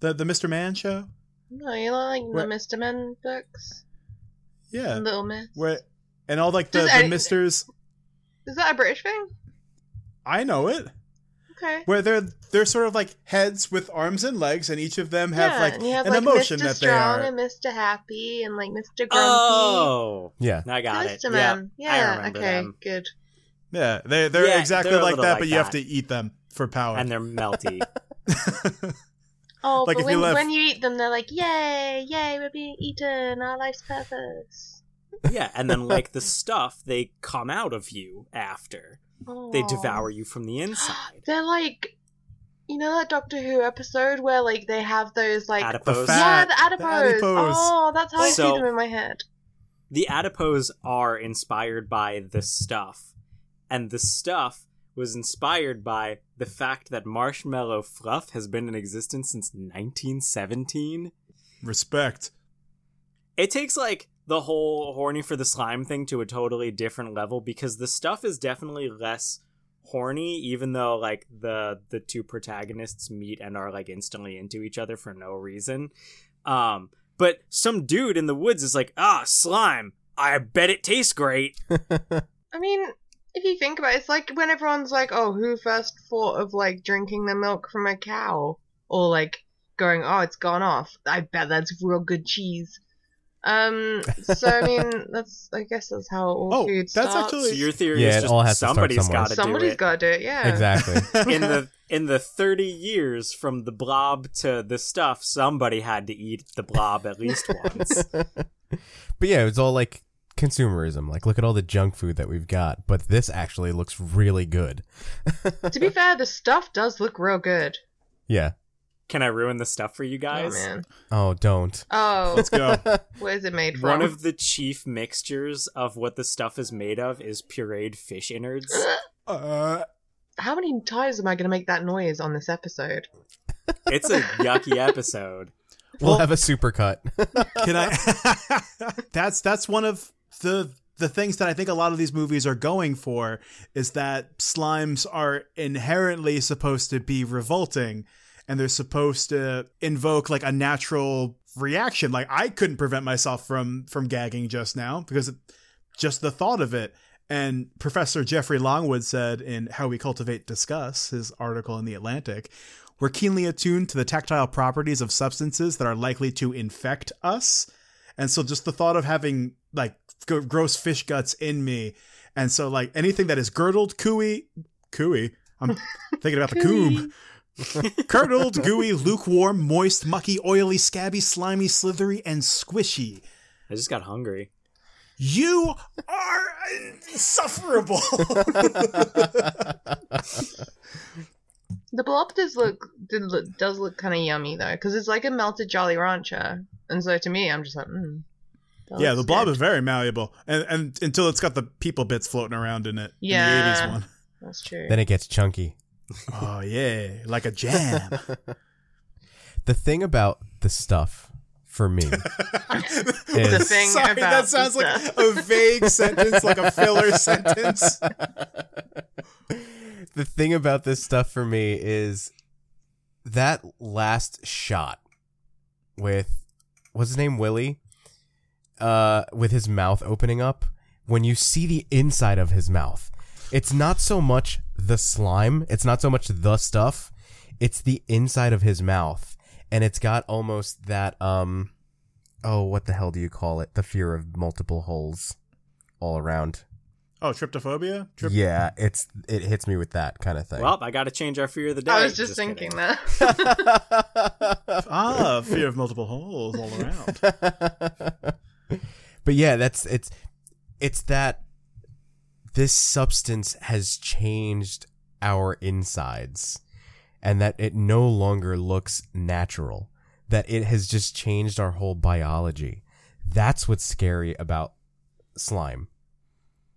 S3: the the Mister Man show.
S5: No, you know, like
S3: Where-
S5: the Mister Man books,
S3: Yeah,
S5: Little Miss.
S3: where and all like the,
S5: Does
S3: the
S5: any-
S3: misters.
S5: Is that a British thing?
S3: I know it.
S5: Okay.
S3: where they're they're sort of like heads with arms and legs, and each of them have
S5: yeah,
S3: like
S5: have
S3: an
S5: like
S3: emotion
S5: Mr.
S3: that they
S5: Strong
S3: are.
S5: and Mr. Happy and like Mr. Grumpy.
S2: Oh,
S4: Yeah.
S2: I got it.
S5: Mr.
S2: Yeah,
S5: Man.
S2: I
S5: Yeah,
S2: remember
S5: okay,
S2: them.
S5: good.
S3: Yeah, they they're
S2: Yeah,
S3: exactly
S2: they're
S3: like that,
S2: like
S3: but you have to eat them for power.
S2: And they're melty. [LAUGHS]
S5: Oh,
S3: Like,
S5: but
S3: if you left-
S5: when you eat them, they're like, yay, yay, we're being eaten, our life's purpose.
S2: yeah, and then like the stuff, they come out of you after. They devour you from the inside.
S5: They're like, you know that Doctor Who episode where like they have those like
S2: Adipose.
S3: The
S5: yeah the adipose.
S3: the adipose.
S5: Oh, that's how I
S2: So-
S5: see them in my head.
S2: the adipose are inspired by the stuff and the stuff was inspired by the fact that marshmallow fluff has been in existence since 1917
S3: Respect.
S2: it takes like the whole horny for the slime thing to a totally different level because the stuff is definitely less horny even though like the the two protagonists meet and are like instantly into each other for no reason um but some dude in the woods is like ah slime i bet it tastes great [LAUGHS]
S5: I mean, if you think about it, it's like when everyone's like, "Oh, who first thought of like drinking the milk from a cow?" or like going, "Oh, it's gone off." I bet that's real good cheese. Um, so I mean, [LAUGHS] that's I guess that's how all
S3: Oh,
S5: food
S3: that's
S5: starts.
S3: actually-
S2: so your theory
S4: Yeah,
S2: is
S4: it
S2: just
S4: all has to start
S2: somebody's
S4: somewhere.
S2: got to do
S5: Somebody's
S2: it
S5: got to do it. Yeah,
S4: Exactly. [LAUGHS]
S2: in the in the 30 years from the blob to the stuff somebody had to eat the blob at least [LAUGHS] once
S4: but yeah, it's all like consumerism. Like, look at all the junk food that we've got, but this actually looks really good.
S5: to be fair, the stuff does look real good.
S4: Yeah.
S2: Can i ruin the stuff for you
S5: Oh
S2: guys
S5: man.
S4: Oh, don't.
S5: Oh,
S3: Let's go. [LAUGHS]
S5: where is it made from?
S2: one of the chief mixtures of what the stuff is made of is pureed fish innards [GASPS]
S3: Uh,
S5: How many times am I going to make that noise on this episode?
S2: it's a yucky [LAUGHS] episode
S4: We'll
S3: Well-
S4: have a super cut. [LAUGHS]
S3: Can I? that's that's one of the the things that I think a lot of these movies are going for is that slimes are inherently supposed to be revolting, and they're supposed to invoke like a natural reaction. Like I couldn't prevent myself from from gagging just now because it, just the thought of it. And Professor Jeffrey Longwood said in How We Cultivate Disgust, his article in The Atlantic, we're keenly attuned to the tactile properties of substances that are likely to infect us. And so just the thought of having like g- gross fish guts in me. And so like anything that is girdled, cooey, cooey. I'm [LAUGHS] thinking about the coom. [LAUGHS] Curdled, gooey, lukewarm, moist, mucky, oily, scabby, slimy, slithery, and squishy.
S2: i just got hungry
S3: You are insufferable. [LAUGHS]
S5: The blob does look did look, does look kind of yummy though, because it's like a melted Jolly Rancher, and so to me, I'm just like, mm, that
S3: yeah,
S5: looks
S3: the blob
S5: good.
S3: is very malleable, and, and until it's got the people bits floating around in it. in the
S5: Yeah.
S3: 80s one.
S5: That's true.
S4: then it gets chunky.
S3: Oh yeah, like a jam. [LAUGHS]
S4: The thing about the stuff for me [LAUGHS]
S5: the
S4: is
S5: thing
S3: Sorry,
S5: about
S3: that sounds like a vague sentence, like a filler [LAUGHS] sentence.
S4: the thing about this stuff for me is that last shot with what's his name Willie uh with his mouth opening up when you see the inside of his mouth it's not so much the slime it's not so much the stuff it's the inside of his mouth and it's got almost that um oh what the hell do you call it the fear of multiple holes all around
S3: Oh, tryptophobia. Trip-
S4: yeah, it's it hits me with that kind of thing.
S2: well i gotta change our fear of the day
S5: I was just, thinking
S2: kidding. [LAUGHS]
S5: that.
S3: Ah, fear of multiple holes all around. [LAUGHS]
S4: but yeah, that's it's it's that this substance has changed our insides and that it no longer looks natural. That it has just changed our whole biology. That's what's scary about slime.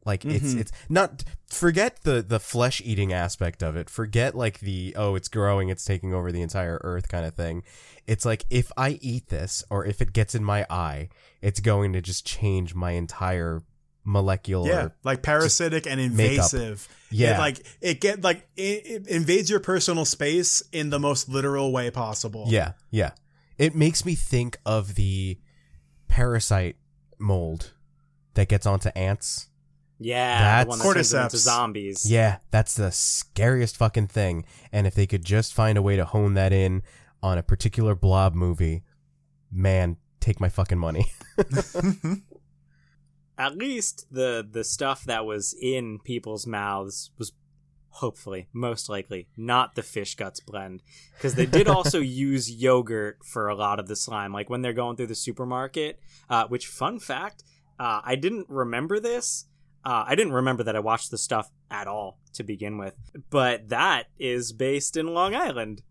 S4: Like it's
S3: Mhm.
S4: it's not forget the the flesh eating aspect of it. Forget like the oh it's growing, it's taking over the entire earth kind of thing. It's like if I eat this or if it gets in my eye, it's going to just change my entire molecular
S3: Yeah, like parasitic and
S4: makeup.
S3: invasive.
S4: Yeah.
S3: It, like it get like it, it invades your personal space in the most literal way possible.
S4: Yeah, yeah. It makes me think of the parasite mold that gets onto ants
S2: Yeah,
S4: That's-
S2: the one that turns them into
S3: Cordyceps.
S2: zombies.
S4: Yeah, that's the scariest fucking thing. And if they could just find a way to hone that in on a particular blob movie, man, take my fucking money. [LAUGHS] [LAUGHS]
S2: At least the the stuff that was in people's mouths was hopefully most likely not the fish guts blend. Because they did [LAUGHS] also use yogurt for a lot of the slime like when they're going through the supermarket uh, which fun fact uh, i didn't remember this uh, i didn't remember that i watched the stuff at all to begin with but that is based in long island.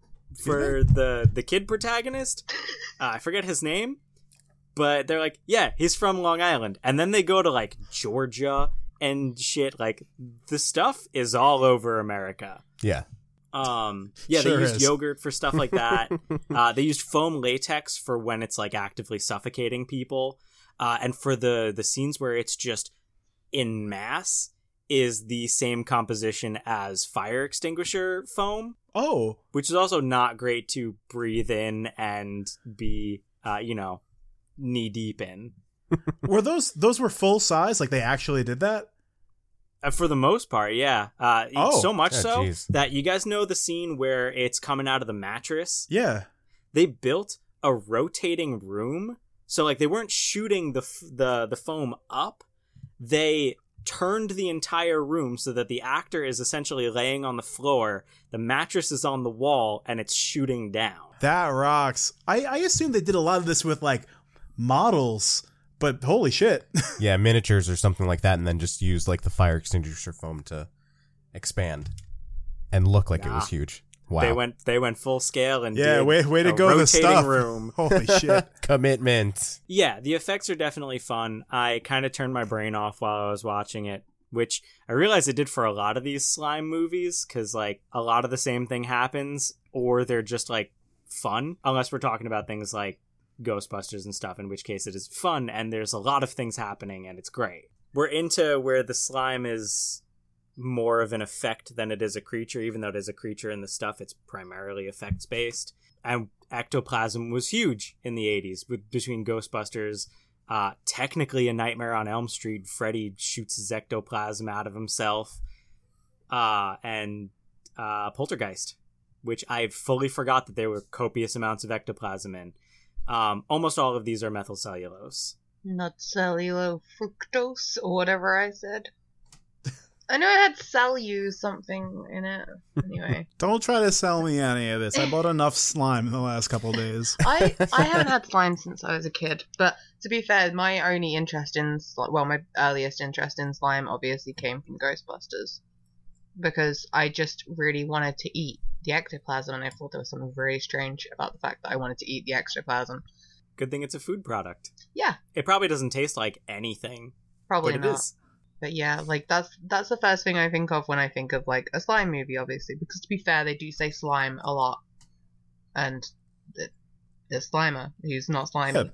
S2: For the the kid protagonist uh, i forget his name but they're like yeah he's from long island and then they go to like georgia and shit like the stuff is all over america
S4: yeah.
S2: um, yeah,
S3: Sure
S2: they used
S3: is.
S2: yogurt for stuff like that. [LAUGHS] uh, they used foam latex for when it's like actively suffocating people, uh, and for the the scenes where it's just in mass is the same composition as fire extinguisher foam,
S3: oh,
S2: which is also not great to breathe in and be, uh, you know, knee deep in. [LAUGHS]
S3: were those those were full size? Like they actually did that?
S2: Uh, for the most part, yeah. Uh,
S3: Oh.
S2: so much
S4: Oh,
S2: so
S4: jeez.
S2: that you guys know the scene where it's coming out of the mattress.
S3: Yeah.
S2: they built a rotating room so like they weren't shooting the f- the the foam up they turned the entire room so that the actor is essentially laying on the floor the mattress is on the wall and it's shooting down
S3: That rocks. I, I assume they did a lot of this with like models, but holy shit. [LAUGHS]
S4: Yeah, miniatures or something like that, and then just use like the fire extinguisher foam to expand and look like it was huge. Wow.
S2: they went they went full scale and
S3: yeah,
S2: did
S3: way way to
S2: a
S3: go the
S2: rotating
S3: stuff. [LAUGHS]
S2: room
S3: Holy [LAUGHS] shit.
S4: Commitment.
S2: yeah the effects are definitely fun i kind of turned my brain off while i was watching it which i realized it did for a lot of these slime movies because like a lot of the same thing happens or they're just like fun unless we're talking about things like ghostbusters and stuff in which case it is fun and there's a lot of things happening and it's great. We're into where the slime is more of an effect than it is a creature. Even though it is a creature in the stuff it's primarily effects based and ectoplasm was huge in the 80s with between ghostbusters uh, technically a nightmare on elm street freddy shoots his ectoplasm out of himself uh, and uh, poltergeist which i fully forgot that there were copious amounts of ectoplasm in um, almost all of these are methyl cellulose
S5: Not cellulofructose or whatever I said. I know I had cellu something in it. Anyway, [LAUGHS]
S3: Don't try to sell me any of this. I bought [LAUGHS] enough slime in the last couple days.
S5: I I [LAUGHS] haven't had slime since I was a kid. But to be fair, my only interest in sli- well, my earliest interest in slime obviously came from Ghostbusters, because I just really wanted to eat the ectoplasm, and I thought there was something very strange about the fact that I wanted to eat the ectoplasm.
S2: good thing it's a food product
S5: Yeah,
S2: it probably doesn't taste like anything
S5: probably
S2: but
S5: not.
S2: is
S5: But yeah, like that's that's the first thing I think of when I think of like a slime movie, obviously. Because to be fair, they do say slime a lot, and the, the Slimer who's not slimy.
S3: Yeah.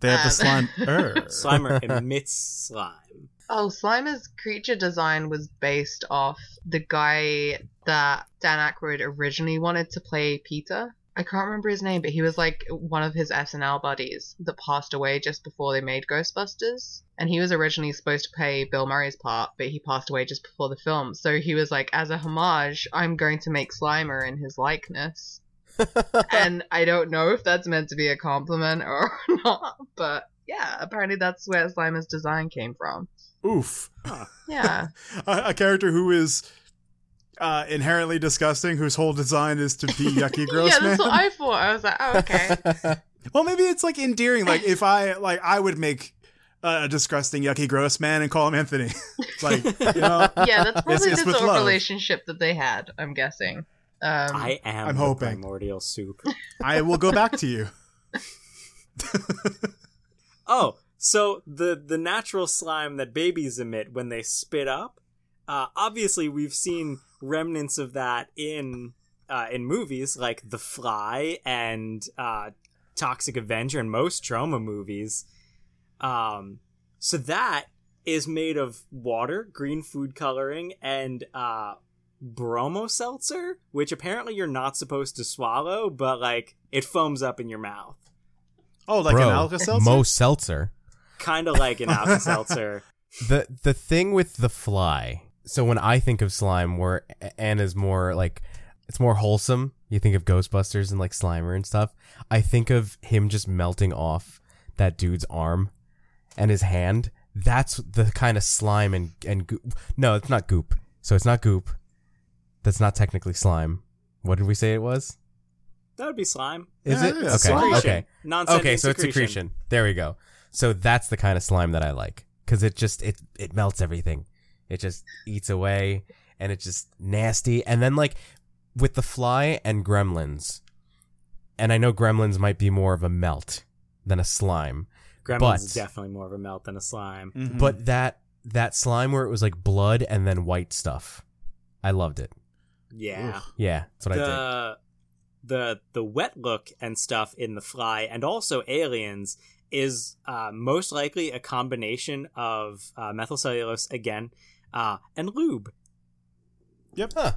S3: They have the
S5: Um, [LAUGHS]
S3: slime. er.
S2: Slimer emits slime.
S5: Oh, Slimer's creature design was based off the guy that Dan Aykroyd originally wanted to play Peter. I can't remember his name, but he was like one of his SNL buddies that passed away just before they made Ghostbusters. And he was originally supposed to play Bill Murray's part, but he passed away just before the film. So he was like, as a homage, I'm going to make Slimer in his likeness. [LAUGHS] and I don't know if that's meant to be a compliment or [LAUGHS] not, but yeah, apparently that's where Slimer's design came from.
S3: Oof. [LAUGHS]
S5: Yeah.
S3: A, a character who is uh, inherently disgusting, whose whole design is to be [LAUGHS] yucky gross
S5: yeah,
S3: man.
S5: that's what I thought. I was like, oh, okay. [LAUGHS]
S3: Well, maybe it's like endearing. Like if I like, I would make uh, a disgusting, yucky, gross man and call him Anthony. like you know,
S5: yeah, that's probably
S3: it's
S5: the sort of relationship that they had. I'm guessing. Um,
S2: I am
S3: I'm hoping.
S2: primordial soup.
S3: I will go back to you.
S2: Oh, so the the natural slime that babies emit when they spit up. Uh, obviously, we've seen remnants of that in uh, in movies like The Fly and uh, Toxic Avenger and most Troma movies. Um, so that is made of water, green food coloring, and uh, bromo seltzer, which apparently you're not supposed to swallow, but like it foams up in your mouth,
S3: Oh, like
S4: Bro,
S3: an Alka Seltzer.
S4: Mo Seltzer.
S2: Kind of like an Alka Seltzer. [LAUGHS]
S4: the the thing with the fly. So when I think of slime, where Anna's more like it's more wholesome. You think of Ghostbusters and like Slimer and stuff. I think of him just melting off that dude's arm and his hand. That's the kind of slime and and goop. No, it's not goop. So it's not goop. That's not technically slime. What did we say it was?
S2: That would be slime.
S4: Is
S3: Yeah,
S4: it?
S3: yeah,
S4: Okay.
S3: slime.
S4: Okay.
S2: Non-sentient
S4: Okay, so it's secretion. There we go. So that's the kind of slime that I like because it just it it melts everything. It just eats away, and it's just nasty. And then like with the fly and gremlins, and I know gremlins might be more of a melt than a slime,
S2: Gremlins
S4: But-
S2: is definitely more of a melt than a slime.
S3: Mhm.
S4: but that that slime where it was like blood and then white stuff, I loved it.
S2: Yeah.
S3: Oof.
S4: Yeah, that's what I did.
S2: the the the wet look and stuff in the fly and also aliens is uh, most likely a combination of uh, methyl cellulose again uh, and lube
S3: Yep.
S4: Huh.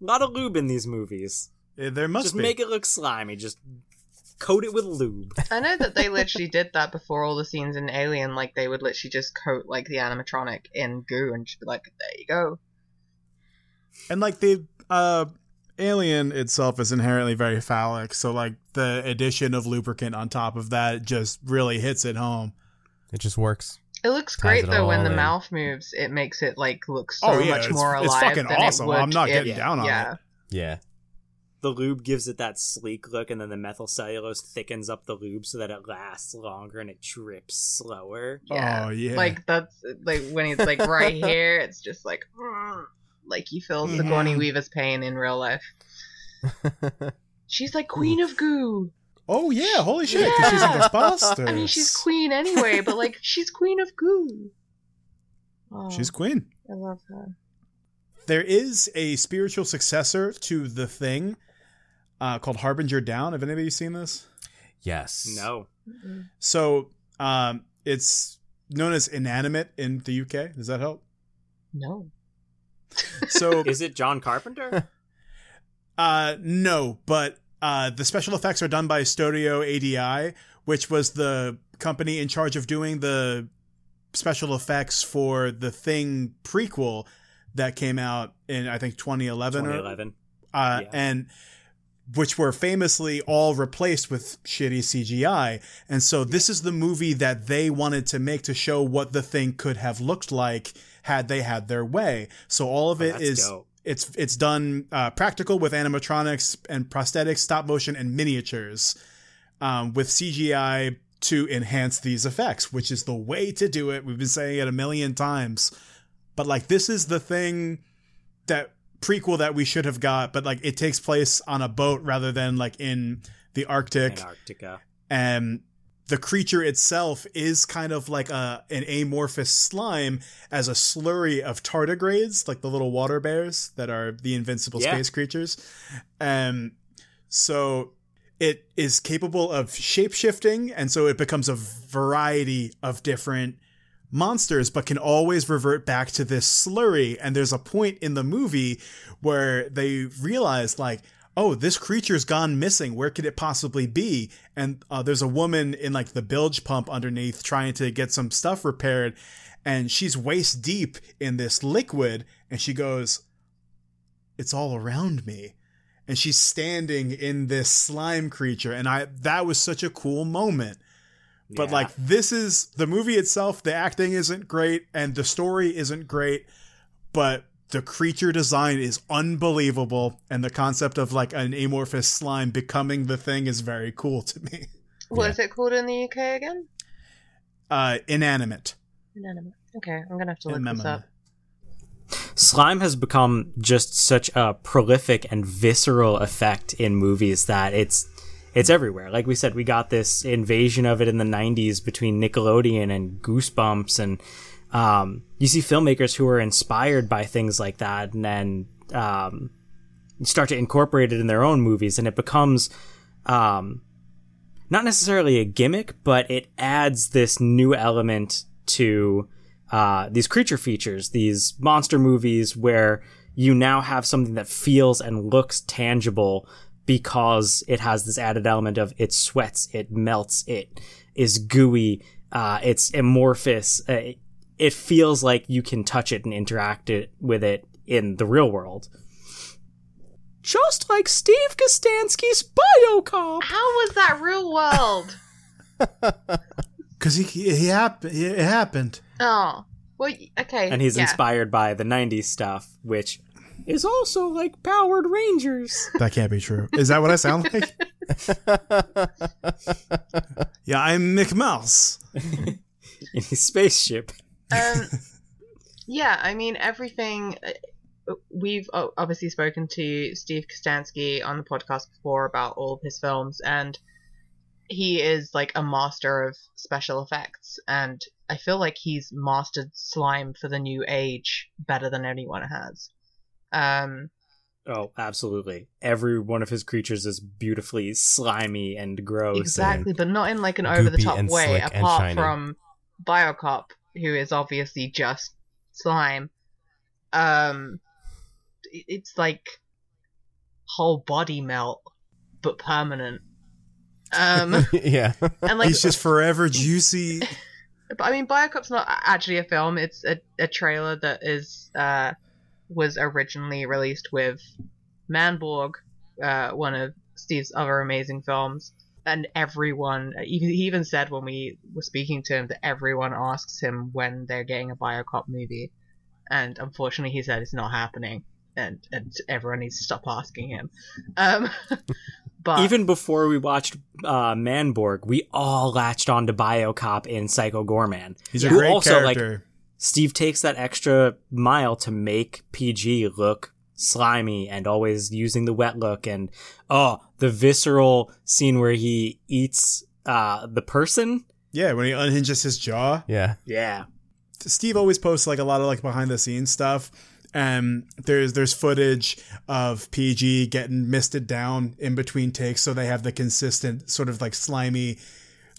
S2: a lot of lube in these movies
S3: Eh, There must
S2: just
S3: be.
S2: make it look slimy just coat it with lube [LAUGHS]
S5: I know that they literally did that before all the scenes in Alien. Like they would literally just coat like the animatronic in goo and just be like, "There you go."
S3: And like the uh alien itself is inherently very phallic, so like the addition of lubricant on top of that just really hits it home.
S4: It just works.
S5: It looks
S4: Ties
S5: great
S4: it
S5: though when the
S4: in.
S5: mouth moves. It makes it like look so
S3: Oh, yeah,
S5: much
S3: it's-
S5: more
S3: it's
S5: alive.
S3: fucking
S5: than
S3: awesome.
S5: It would
S3: I'm not
S5: if-
S3: getting down on
S5: yeah.
S3: it.
S4: Yeah.
S2: the lube gives it that sleek look and then the methyl cellulose thickens up the lube so that it lasts longer and it drips slower
S5: Yeah.
S3: Oh yeah.
S5: Like that's like when it's like right [LAUGHS] here, it's just like like you feel Sigourney
S3: Mhm.
S5: Weaver's pain in real life. [LAUGHS] She's like queen of goo.
S3: oh yeah, holy shit, because she's in
S5: Yeah.
S3: Ghostbusters.
S5: I mean, she's queen anyway, but like [LAUGHS] she's queen of goo. Oh,
S3: She's queen.
S5: I love her.
S3: There is a spiritual successor to the thing uh, called Harbinger Down. Have anybody seen this?
S4: yes.
S2: no
S5: Mm-mm.
S3: So um, it's known as inanimate in the UK. Does that help?
S5: No.
S3: So [LAUGHS]
S2: is it john carpenter [LAUGHS]
S3: Uh, no, but uh, the special effects are done by Studio ADI, which was the company in charge of doing the special effects for the Thing prequel that came out in I think 2011, or-
S2: 2011
S3: uh,
S2: Yeah.
S3: and which were famously all replaced with shitty CGI. And so this is the movie that they wanted to make to show what the thing could have looked like had they had their way. So all of
S2: Oh,
S3: it is
S2: dope.
S3: it's it's done uh, practical with animatronics and prosthetics, stop motion, and miniatures um, with CGI to enhance these effects, which is the way to do it. We've been saying it a million times, but like this is the thing that prequel that we should have got, but like it takes place on a boat rather than like in the Arctic
S2: antarctica
S3: and the creature itself is kind of like a an amorphous slime as a slurry of tardigrades, like the little water bears that are the invincible
S2: Yeah.
S3: space creatures. And so it is capable of shape shifting, and so it becomes a variety of different monsters, but can always revert back to this slurry. And there's a point in the movie where they realize, like, oh, this creature's gone missing. Where could it possibly be? And uh, there's a woman in like the bilge pump underneath trying to get some stuff repaired. And she's waist deep in this liquid. And she goes, It's all around me. And she's standing in this slime creature. And I, that was such a cool moment. But
S2: Yeah.
S3: like, this is the movie itself. The acting isn't great and the story isn't great. But the creature design is unbelievable. And the concept of like an amorphous slime becoming the thing is very cool to me. [LAUGHS]
S5: What
S4: Yeah.
S5: is it called in the UK again?
S3: Uh, inanimate.
S5: Inanimate. Okay, I'm gonna have to look this up.
S2: slime has become just such a prolific and visceral effect in movies that it's it's everywhere. Like we said, we got this invasion of it in the '90s between Nickelodeon and Goosebumps, and um, you see filmmakers who are inspired by things like that, and then um, start to incorporate it in their own movies, and it becomes um, not necessarily a gimmick, but it adds this new element to uh, these creature features, these monster movies where you now have something that feels and looks tangible because it has this added element of it sweats, it melts, it is gooey, uh, it's amorphous. Uh, it feels like you can touch it and interact it with it in the real world. Just like Steve Kostanski's Biocop.
S5: How was that real world? [LAUGHS]
S3: Because he, he happened. It happened.
S5: oh, well, okay.
S2: And he's
S5: yeah.
S2: inspired by the 90s stuff, which is also like Powered Rangers. [LAUGHS]
S3: That can't be true. Is that what I sound like? [LAUGHS] yeah, I'm Mick Mouse.
S2: in his spaceship.
S5: Um, [LAUGHS] yeah, I mean everything. uh, We've obviously spoken to Steve Kostanski on the podcast before about all of his films, and he is like a master of special effects, and I feel like he's mastered slime for the new age better than anyone has. Um,
S2: Oh, absolutely. Every one of his creatures is beautifully slimy and gross.
S5: exactly,
S2: and-
S5: but not in like an over the top way. Apart from Biocop, who is obviously just slime. Um, it's like whole body melt, but permanent. Um, [LAUGHS]
S4: yeah.
S5: and like,
S3: He's just forever juicy.
S5: but I mean, Biocop's not actually a film. It's a, a trailer that is uh was originally released with Manborg, uh, one of Steve's other amazing films. And everyone, even he even said when we were speaking to him that everyone asks him when they're getting a Biocop movie, and unfortunately he said it's not happening, and and everyone needs to stop asking him. Um, [LAUGHS] but
S2: Even before we watched uh, Manborg, we all latched on to Biocop in Psycho Goreman.
S3: He's
S5: Yeah.
S3: a great
S2: also, like,
S3: character.
S2: Steve takes that extra mile to make PG look slimy and always using the wet look and oh the visceral scene where he eats uh the person
S3: yeah, when he unhinges his jaw.
S4: Yeah.
S2: yeah
S3: Steve always posts like a lot of like behind the scenes stuff. And there's there's footage of PG getting misted down in between takes, so they have the consistent sort of like slimy,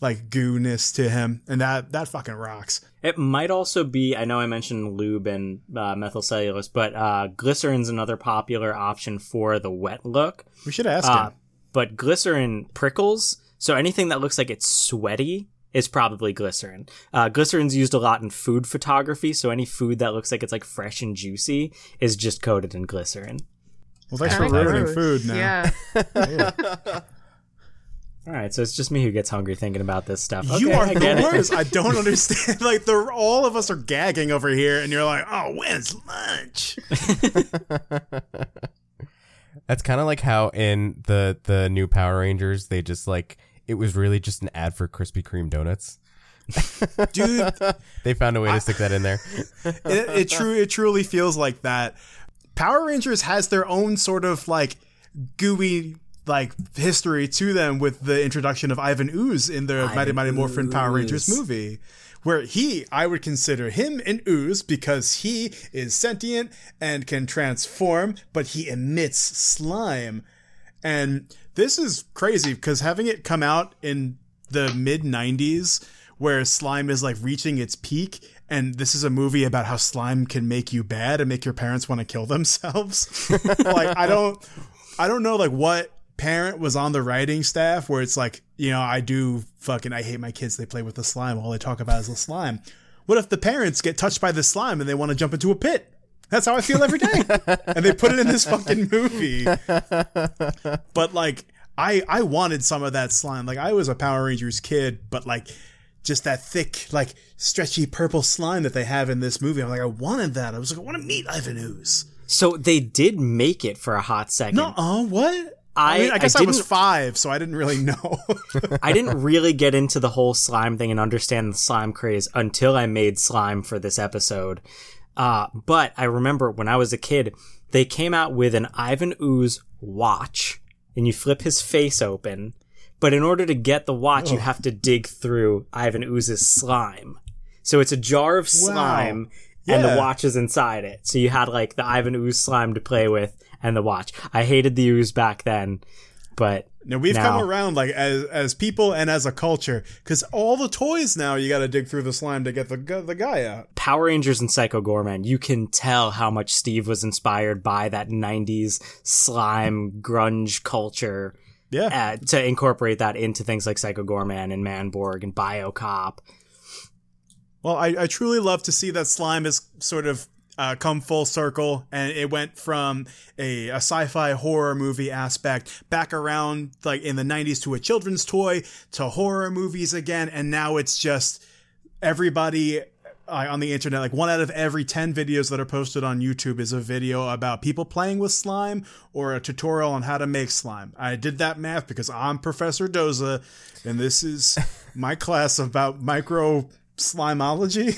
S3: like goo-ness to him, and that that fucking rocks.
S2: it might also be i know i mentioned lube and uh, methyl cellulose but uh glycerin's another popular option for the wet look
S3: We should ask
S2: Uh,
S3: him.
S2: but glycerin prickles so anything that looks like it's sweaty is probably glycerin uh, glycerin's used a lot in food photography so any food that looks like it's like fresh and juicy is just coated in glycerin
S3: Well, thanks for ruining food now.
S5: Yeah. [LAUGHS] [LAUGHS]
S2: all right so it's just me who gets hungry thinking about this stuff
S3: you are
S2: I
S3: the
S2: get it.
S3: worst. I don't [LAUGHS] understand. Like the all of us are gagging over here, and you're like, "Oh, when's lunch?" [LAUGHS]
S4: That's kind of like how in the the new Power Rangers they just like it was really just an ad for Krispy Kreme donuts. [LAUGHS]
S3: Dude,
S4: They found a way to stick that in there.
S3: it, it true it truly feels like that. Power Rangers has their own sort of like gooey like history to them with the introduction of Ivan Ooze in the Mighty Mighty Morphin Power Rangers movie. Where he, I would consider him an ooze because he is sentient and can transform, but he emits slime. And this is crazy because having it come out in the mid 90s where slime is like reaching its peak and this is a movie about how slime can make you bad and make your parents want to kill themselves. [LAUGHS] like I don't I don't know like what parent was on the writing staff where it's like, you know, I do fucking I hate my kids they play with the slime all they talk about is the slime. What if the parents get touched by the slime and they want to jump into a pit? That's how I feel every day. [LAUGHS] and they put it in this fucking movie. But like I I wanted some of that slime. Like I was a Power Rangers kid, but like just that thick, like stretchy purple slime that they have in this movie. I'm like, I wanted that. I was like, I want to meet Ivan Ooze.
S2: so they did make it for a hot second
S3: No, uh, what?
S2: I-
S3: mean, I
S2: I
S3: guess I, was five, so I didn't really know. [LAUGHS]
S2: I didn't really get into the whole slime thing and understand the slime craze until I made slime for this episode. Uh, but I remember when I was a kid, they came out with an Ivan Ooze watch, and you flip his face open. But in order to get the watch, you have to dig through Ivan Ooze's slime. So it's a jar of slime, and
S3: Yeah.
S2: the watch is inside it. So you had like the Ivan Ooze slime to play with and the watch. I hated the ooze back then, but
S3: now we've
S2: Now-
S3: come around, like as as people and as a culture, because all the toys now you got to dig through the slime to get the the guy out.
S2: Power Rangers and Psycho Goreman, you can tell how much Steve was inspired by that 90s slime grunge culture
S3: Yeah,
S2: uh, to incorporate that into things like Psycho Goreman and Manborg and Biocop.
S3: Well, I, I truly love to see that slime is sort of uh, come full circle, and it went from a, a sci-fi horror movie aspect back around like in the '90s to a children's toy to horror movies again, and now it's just everybody uh, on the internet. Like one out of every ten videos that are posted on YouTube is a video about people playing with slime or a tutorial on how to make slime. I did that math because I'm Professor Doza, and this is [LAUGHS] my class about micro slimology.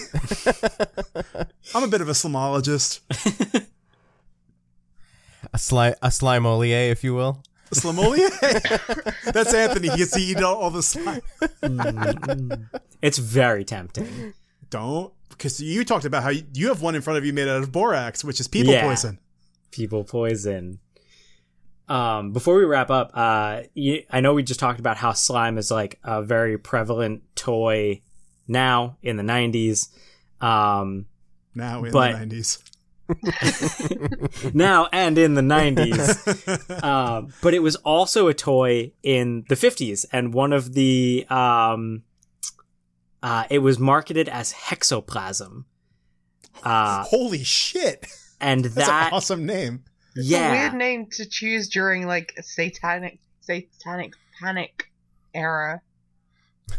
S3: [LAUGHS] I'm a bit of a slimologist.
S4: A slime, a slimolier, if you will.
S3: A slimolier? [LAUGHS] That's Anthony. He gets to eat all, all the slime.
S2: It's very tempting.
S3: Don't. Because you talked about how you, you have one in front of you made out of borax, which is people
S2: Yeah.
S3: poison.
S2: People poison. Um, before we wrap up, uh, you, I know we just talked about how slime is like a very prevalent toy now in the 90s. Um,
S3: Now in
S2: But-
S3: the 90s. [LAUGHS]
S2: now and in the 90s. [LAUGHS] um, but it was also a toy in the 50s, and one of the um, uh, it was marketed as hexoplasm. Uh,
S3: Holy shit.
S2: and
S3: That's
S2: that
S3: an awesome name.
S5: It's
S2: yeah,
S5: a weird name to choose during like satanic satanic panic era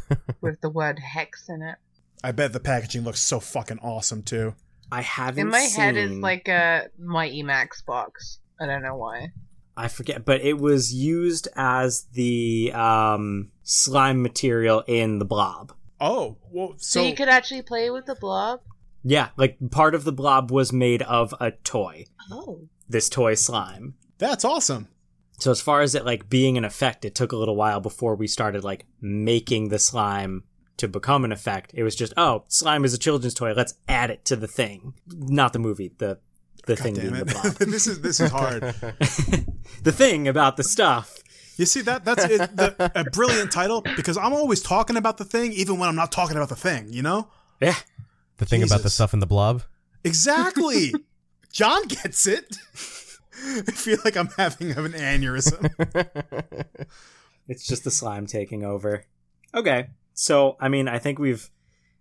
S5: [LAUGHS] with the word hex in it.
S3: I bet the packaging looks so fucking awesome too.
S2: I haven't.
S5: In my head is like a Mighty Max box. I don't know why.
S2: I forget, but it was used as the um, slime material in the blob.
S3: Oh, well,
S5: So,
S3: so,
S5: you could actually play with the blob.
S2: Yeah, like part of the blob was made of a toy.
S5: Oh,
S2: This toy slime.
S3: that's awesome.
S2: So as far as it like being an effect, it took a little while before we started like making the slime to become an effect. It was just, oh, slime is a children's toy. Let's add it to the thing, not the movie. The the
S3: God
S2: thing
S3: damn
S2: being the
S3: it.
S2: blob.
S3: this is this is hard. [LAUGHS]
S2: the thing about the stuff.
S3: You see that that's it, the, a brilliant title because I'm always talking about the thing even when I'm not talking about the thing, you know?
S2: Yeah,
S4: The thing about the stuff in the blob.
S3: Exactly. [LAUGHS] John gets it. [LAUGHS] I feel like I'm having an aneurysm. [LAUGHS]
S2: it's just the slime taking over. Okay, so I mean, I think we've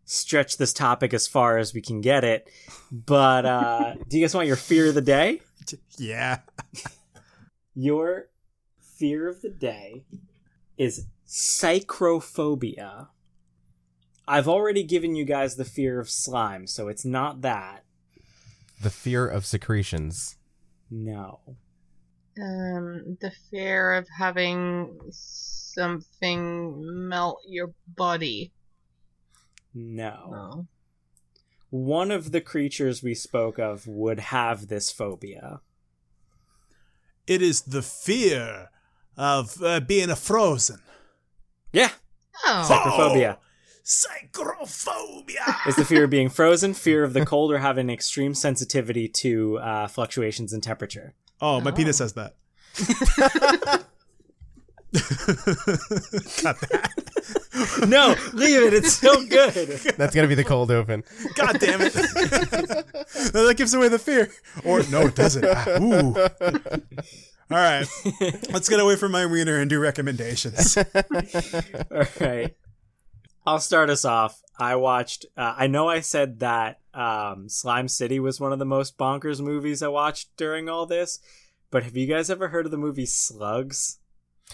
S2: stretched this topic as far as we can get it. But uh [LAUGHS] do you guys want your fear of the day?
S3: Yeah.
S2: Your fear of the day is psychrophobia. I've already given you guys the fear of slime, so it's not that.
S4: The fear of secretions.
S2: No.
S5: um, the fear of having something melt your body.
S2: No.
S5: Oh.
S2: One of the creatures we spoke of would have this phobia.
S3: It is the fear of uh, being a frozen.
S2: Yeah,
S5: Oh.
S2: psychrophobia.
S3: Psychrophobia.
S2: is the fear of being frozen, fear of the cold, or having extreme sensitivity to uh, fluctuations in temperature.
S3: Oh, my
S5: Oh.
S3: penis says that. [LAUGHS] Got that.
S2: No, leave it. It's so good.
S4: That's gonna be the cold open.
S3: God damn it. No, [LAUGHS] that gives away the fear. Or no, it doesn't. Ah, Ooh. All right. [LAUGHS] Let's get away from my wiener and do recommendations.
S2: All right. I'll start us off. I watched. Uh, I know I said that um, Slime City was one of the most bonkers movies I watched during all this, but have you guys ever heard of the movie Slugs?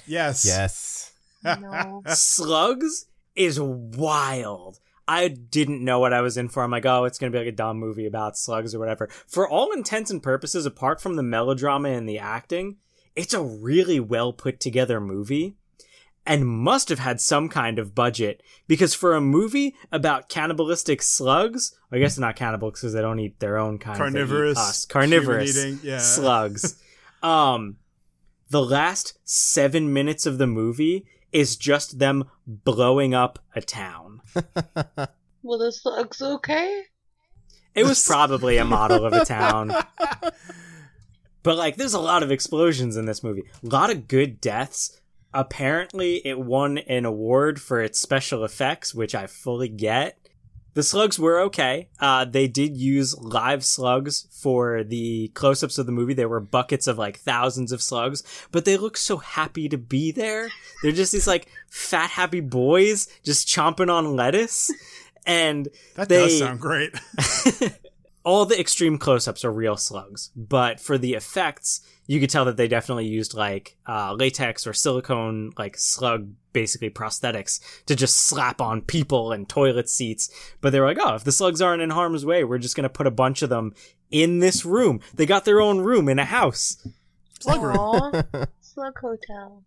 S3: Yes.
S4: Yes. [LAUGHS] [LAUGHS]
S5: No.
S2: Slugs is wild. I didn't know what I was in for. I'm like, oh, it's gonna be like a dumb movie about slugs or whatever. For all intents and purposes, apart from the melodrama and the acting, it's a really well put together movie. And must have had some kind of budget because for a movie about cannibalistic slugs, I guess they're not cannibals because they don't eat their own kind. they eat
S3: Carnivorous.
S2: us. carnivorous
S3: human-eating, Yeah.
S2: slugs. [LAUGHS] um, the last seven minutes of the movie is just them blowing up a town. [LAUGHS]
S5: Well, the slugs okay?
S2: It was probably a model of a town. [LAUGHS] But like there's a lot of explosions in this movie. A lot of good deaths. Apparently it won an award for its special effects, which I fully get. The slugs were okay. Uh, they did use live slugs for the close-ups of the movie. There were buckets of like thousands of slugs, but they look so happy to be there. They're just these like fat, happy boys just chomping on lettuce. and
S3: That
S2: they,
S3: does sound great. [LAUGHS] [LAUGHS]
S2: all the extreme close-ups are real slugs, but for the effects, you could tell that they definitely used like uh, latex or silicone, like slug, basically prosthetics, to just slap on people and toilet seats. But they were like, oh, if the slugs aren't in harm's way, we're just gonna put a bunch of them in this room. They got their own room in a house.
S3: Slug room. [LAUGHS]
S5: Slug Hotel.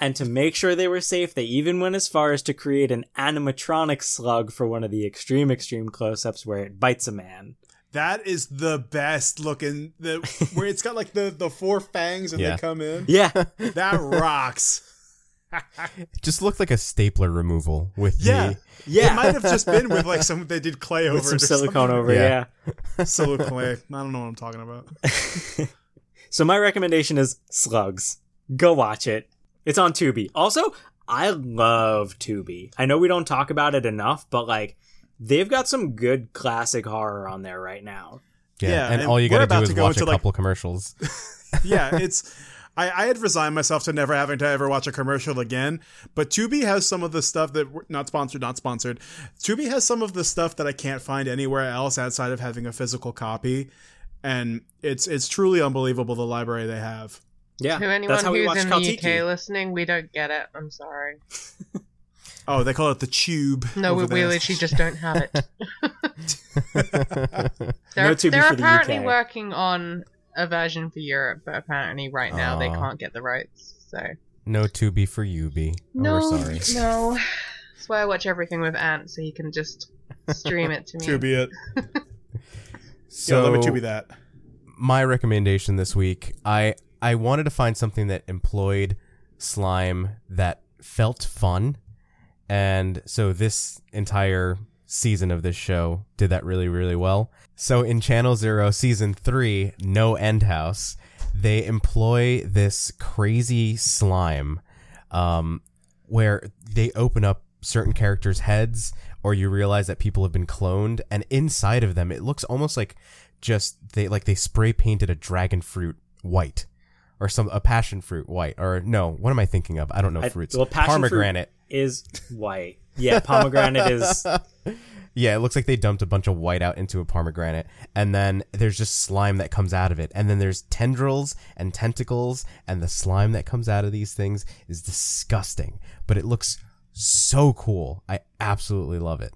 S2: And to make sure they were safe, they even went as far as to create an animatronic slug for one of the extreme, extreme close-ups where it bites a man.
S3: That is the best looking. The where it's got like the the four fangs and
S4: Yeah.
S3: they come in.
S2: Yeah.
S3: That rocks.
S4: It [LAUGHS] just looked like a stapler removal with
S3: Yeah.
S4: the
S2: Yeah.
S3: It might have just been with like [LAUGHS] some they did clay over
S2: with some silicone
S3: something.
S2: over,
S4: Yeah.
S2: yeah.
S3: Silicone clay. I don't know what I'm talking about. [LAUGHS]
S2: So my recommendation is Slugs. Go watch it. It's on Tubi. Also, I love Tubi. I know we don't talk about it enough, but like they've got some good classic horror on there right now.
S4: yeah,
S3: Yeah,
S4: and,
S3: and
S4: all you got to
S3: about
S4: do
S3: to
S4: is
S3: go
S4: watch a
S3: into, like-
S4: couple commercials. [LAUGHS] [LAUGHS]
S3: yeah, it's. I, I had resigned myself to never having to ever watch a commercial again, but Tubi has some of the stuff that not sponsored, not sponsored. Tubi has some of the stuff that I can't find anywhere else outside of having a physical copy, and it's it's truly unbelievable the library they have.
S2: Yeah,
S5: To anyone
S2: that's how we
S5: who's
S2: watch
S5: in the UK listening, we don't get it. I'm sorry. [LAUGHS]
S3: Oh, they call it the tube.
S5: No, we,
S3: over
S5: we literally just don't have it. [LAUGHS] [LAUGHS] They're,
S2: No
S5: they're
S2: for the
S5: apparently
S2: UK.
S5: working on a version for Europe, but apparently right now they
S4: ah.
S5: can't get the rights. So
S4: no Tubi for Ubi. Oh,
S5: no,
S4: we're sorry.
S5: no. That's why I watch everything with Ant, so he can just stream it to me.
S3: Tubi it.
S4: So [LAUGHS]
S3: yeah, let me Tubi that.
S4: my recommendation this week, I I wanted to find something that employed slime that felt fun, and so this entire season of this show did that really really well. So in Channel Zero season three, No End House, they employ this crazy slime, um, where they open up certain characters' heads, or you realize that people have been cloned, and inside of them, it looks almost like just they like they spray painted a dragon fruit white, or some a passion fruit white, or no, what am I thinking of? I don't know
S2: I-
S4: fruits.
S2: well, passion
S4: Pomegranate.
S2: Is white. Yeah, pomegranate is [LAUGHS]
S4: Yeah, it looks like they dumped a bunch of white out into a pomegranate, and then there's just slime that comes out of it, and then there's tendrils and tentacles, and the slime that comes out of these things is disgusting, but it looks so cool. I absolutely love it.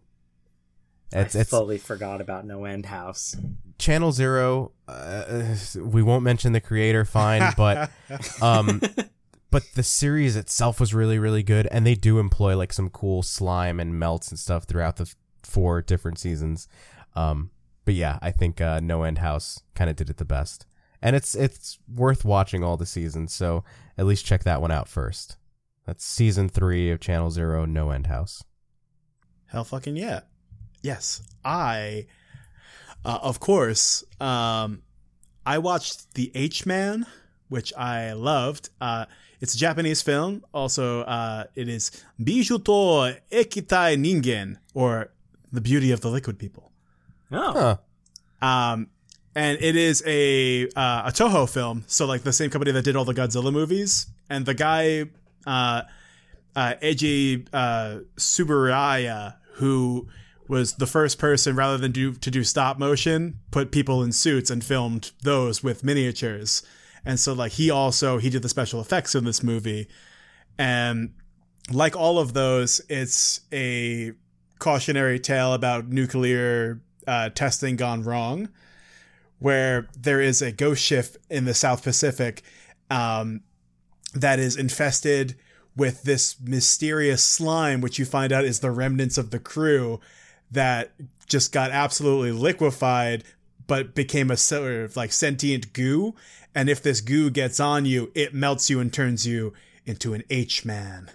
S4: It's
S2: I
S4: it's
S2: fully forgot about No End House.
S4: Channel Zero. Uh, we won't mention the creator, fine, but [LAUGHS] um, but the series itself was really really good, and they do employ like some cool slime and melts and stuff throughout the f- four different seasons. Um, but yeah, I think uh, No End House kind of did it the best, and it's it's worth watching all the seasons. So at least check that one out first. That's season three of Channel Zero, No End House.
S3: Hell fucking yeah. Yes. I uh, of course, um I watched The H Man, which I loved. Uh it's a Japanese film. Also, uh it is Bijo to Ekitai Ningen or The Beauty of the Liquid People.
S2: Oh,
S4: Huh.
S3: Um and it is a uh, a Toho film, so like the same company that did all the Godzilla movies. And the guy, uh, uh, Eiji uh, Tsuburaya, who was the first person, rather than do to do stop motion, put people in suits and filmed those with miniatures. And so like he also he did the special effects in this movie, and like all of those, it's a cautionary tale about nuclear uh, testing gone wrong where there is a ghost ship in the South Pacific um, that is infested with this mysterious slime, which you find out is the remnants of the crew that just got absolutely liquefied, but became a sort of like sentient goo. And if this goo gets on you, it melts you and turns you into an H man.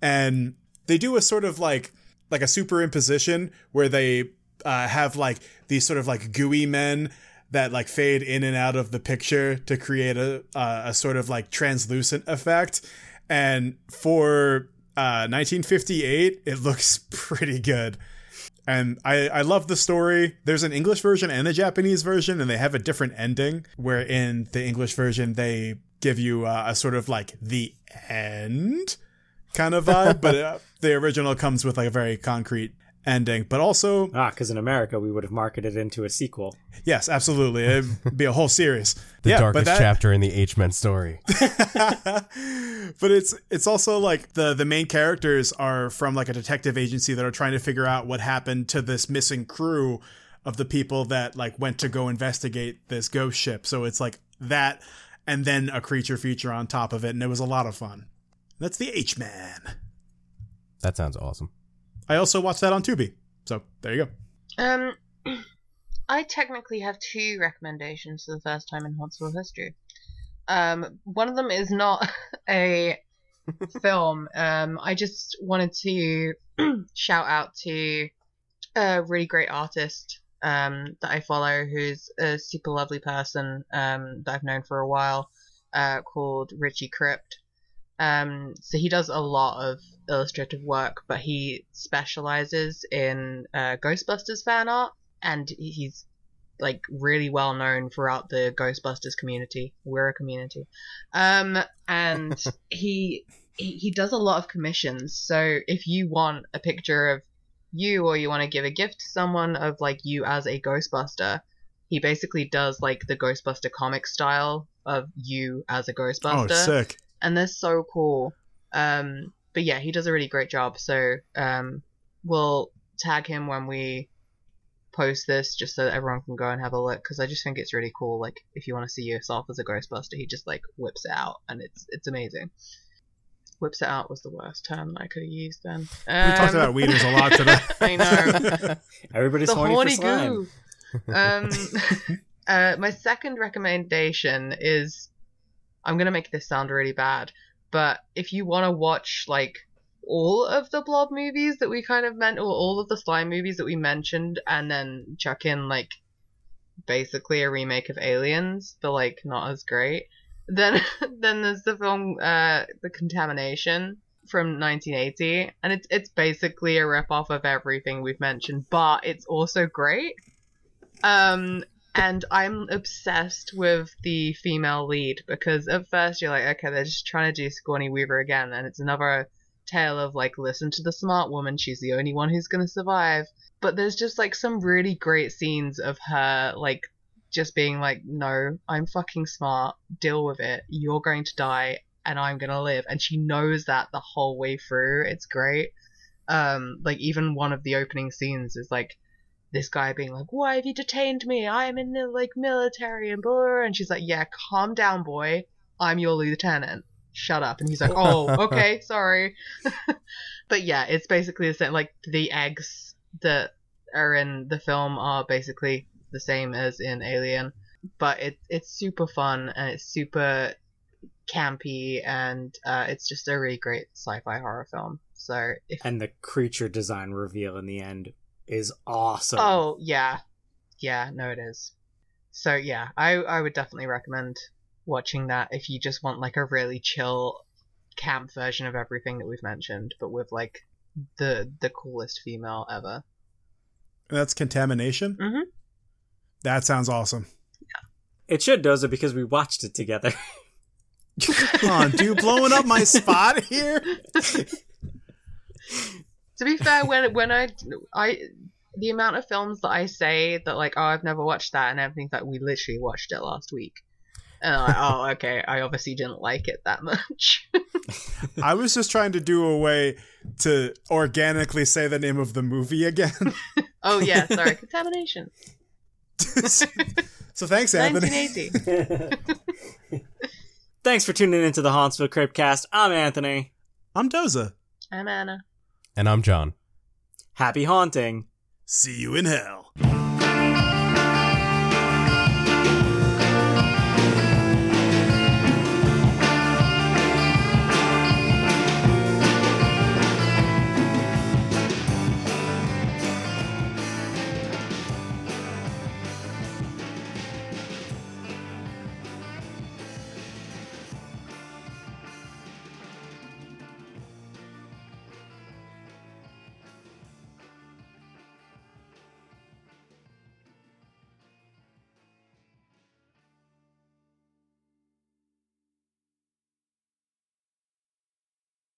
S3: And they do a sort of like like a superimposition where they uh, have like these sort of like gooey men that like fade in and out of the picture to create a uh, a sort of like translucent effect. And for uh, 1958, it looks [LAUGHS] pretty good. And I, I love the story. There's an English version and a Japanese version, and they have a different ending. Where in the English version, they give you uh, a sort of like the end kind of vibe, but [LAUGHS] uh, the original comes with like a very concrete ending, but also
S2: Ah, because in America we would have marketed it into a sequel.
S3: yes, absolutely, it'd be a whole series. [LAUGHS]
S4: The
S3: yeah,
S4: darkest
S3: that,
S4: chapter in the H Men story. [LAUGHS]
S3: but it's it's also like the the main characters are from like a detective agency that are trying to figure out what happened to this missing crew of the people that like went to go investigate this ghost ship. So it's like that and then a creature feature on top of it and it was a lot of fun. That's the H-Man.
S4: That sounds awesome.
S3: I also watched that on Tubi. So, there you go.
S5: Um, [CLEARS THROAT] I technically have two recommendations for the first time in Hauntsville history. Um, one of them is not [LAUGHS] a [LAUGHS] film. Um, I just wanted to [CLEARS THROAT] shout out to a really great artist um, that I follow, who's a super lovely person um, that I've known for a while, uh, called Richie Crypt. Um, so he does a lot of illustrative work, but he specializes in uh, Ghostbusters fan art, and he's like really well known throughout the Ghostbusters community. We're a community, um, and [LAUGHS] he, he he does a lot of commissions. So if you want a picture of you, or you want to give a gift to someone of like you as a Ghostbuster, he basically does like the Ghostbuster comic style of you as a Ghostbuster
S3: Oh, sick.
S5: And they're so cool. Um, but yeah, he does a really great job. So um, we'll tag him when we post this, just so that everyone can go and have a look. Because I just think it's really cool. Like if you want to see yourself as a Ghostbuster, he just like whips it out, and it's it's amazing. Whips it out was the worst term that I could have used then.
S3: We talked
S5: Um,
S3: about weeders a lot today. [LAUGHS]
S5: I know [LAUGHS]
S2: Everybody's
S5: the
S2: horny,
S5: horny
S2: for slime.
S5: goo. Um, [LAUGHS] uh, my second recommendation is I'm gonna make this sound really bad, but if you want to watch like all of the Blob movies that we kind of meant, or all of the slime movies that we mentioned, and then chuck in like basically a remake of Aliens, but like not as great, then [LAUGHS] then there's the film uh, The Contamination from 1980, and it's it's basically a rip off of everything we've mentioned, but it's also great. Um, and I'm obsessed with the female lead because at first you're like, okay, they're just trying to do Sigourney Weaver again, and it's another tale of like, listen to the smart woman, she's the only one who's gonna survive. But there's just like some really great scenes of her like just being like, no, I'm fucking smart, deal with it, you're going to die, and I'm gonna live, and she knows that the whole way through. It's great. Um, like even one of the opening scenes is like this guy being like, "Why have you detained me? I'm in the like military and blah." blah, blah." And she's like, "Yeah, calm down, boy. I'm your lieutenant. Shut up." And he's like, "Oh, [LAUGHS] okay, sorry." [LAUGHS] but yeah, it's basically the same. Like the eggs that are in the film are basically the same as in Alien, but it it's super fun and it's super campy and uh, it's just a really great sci-fi horror film. So if
S2: And the creature design reveal in the end is awesome.
S5: Oh yeah, yeah. No, it is. So yeah, I I would definitely recommend watching that if you just want like a really chill camp version of everything that we've mentioned, but with like the the coolest female ever.
S3: That's contamination.
S5: Mhm.
S3: That sounds awesome. Yeah.
S2: It should, Doza, because we watched it together. [LAUGHS]
S3: Come on, dude, blowing up my spot here. [LAUGHS]
S5: To be fair, when when I I the amount of films that I say that like oh I've never watched that and everything that we literally watched it last week. And I'm like, oh, okay. I obviously didn't like it that much. [LAUGHS]
S3: I was just trying to do a way to organically say the name of the movie again. [LAUGHS]
S5: oh yeah, sorry, [LAUGHS] contamination.
S3: so thanks, Anthony.
S5: 1980.
S2: Thanks for tuning into the Hauntsville Cryptcast. I'm Anthony.
S3: I'm Doza.
S5: I'm Anna.
S4: And I'm John.
S2: Happy haunting.
S3: See you in hell.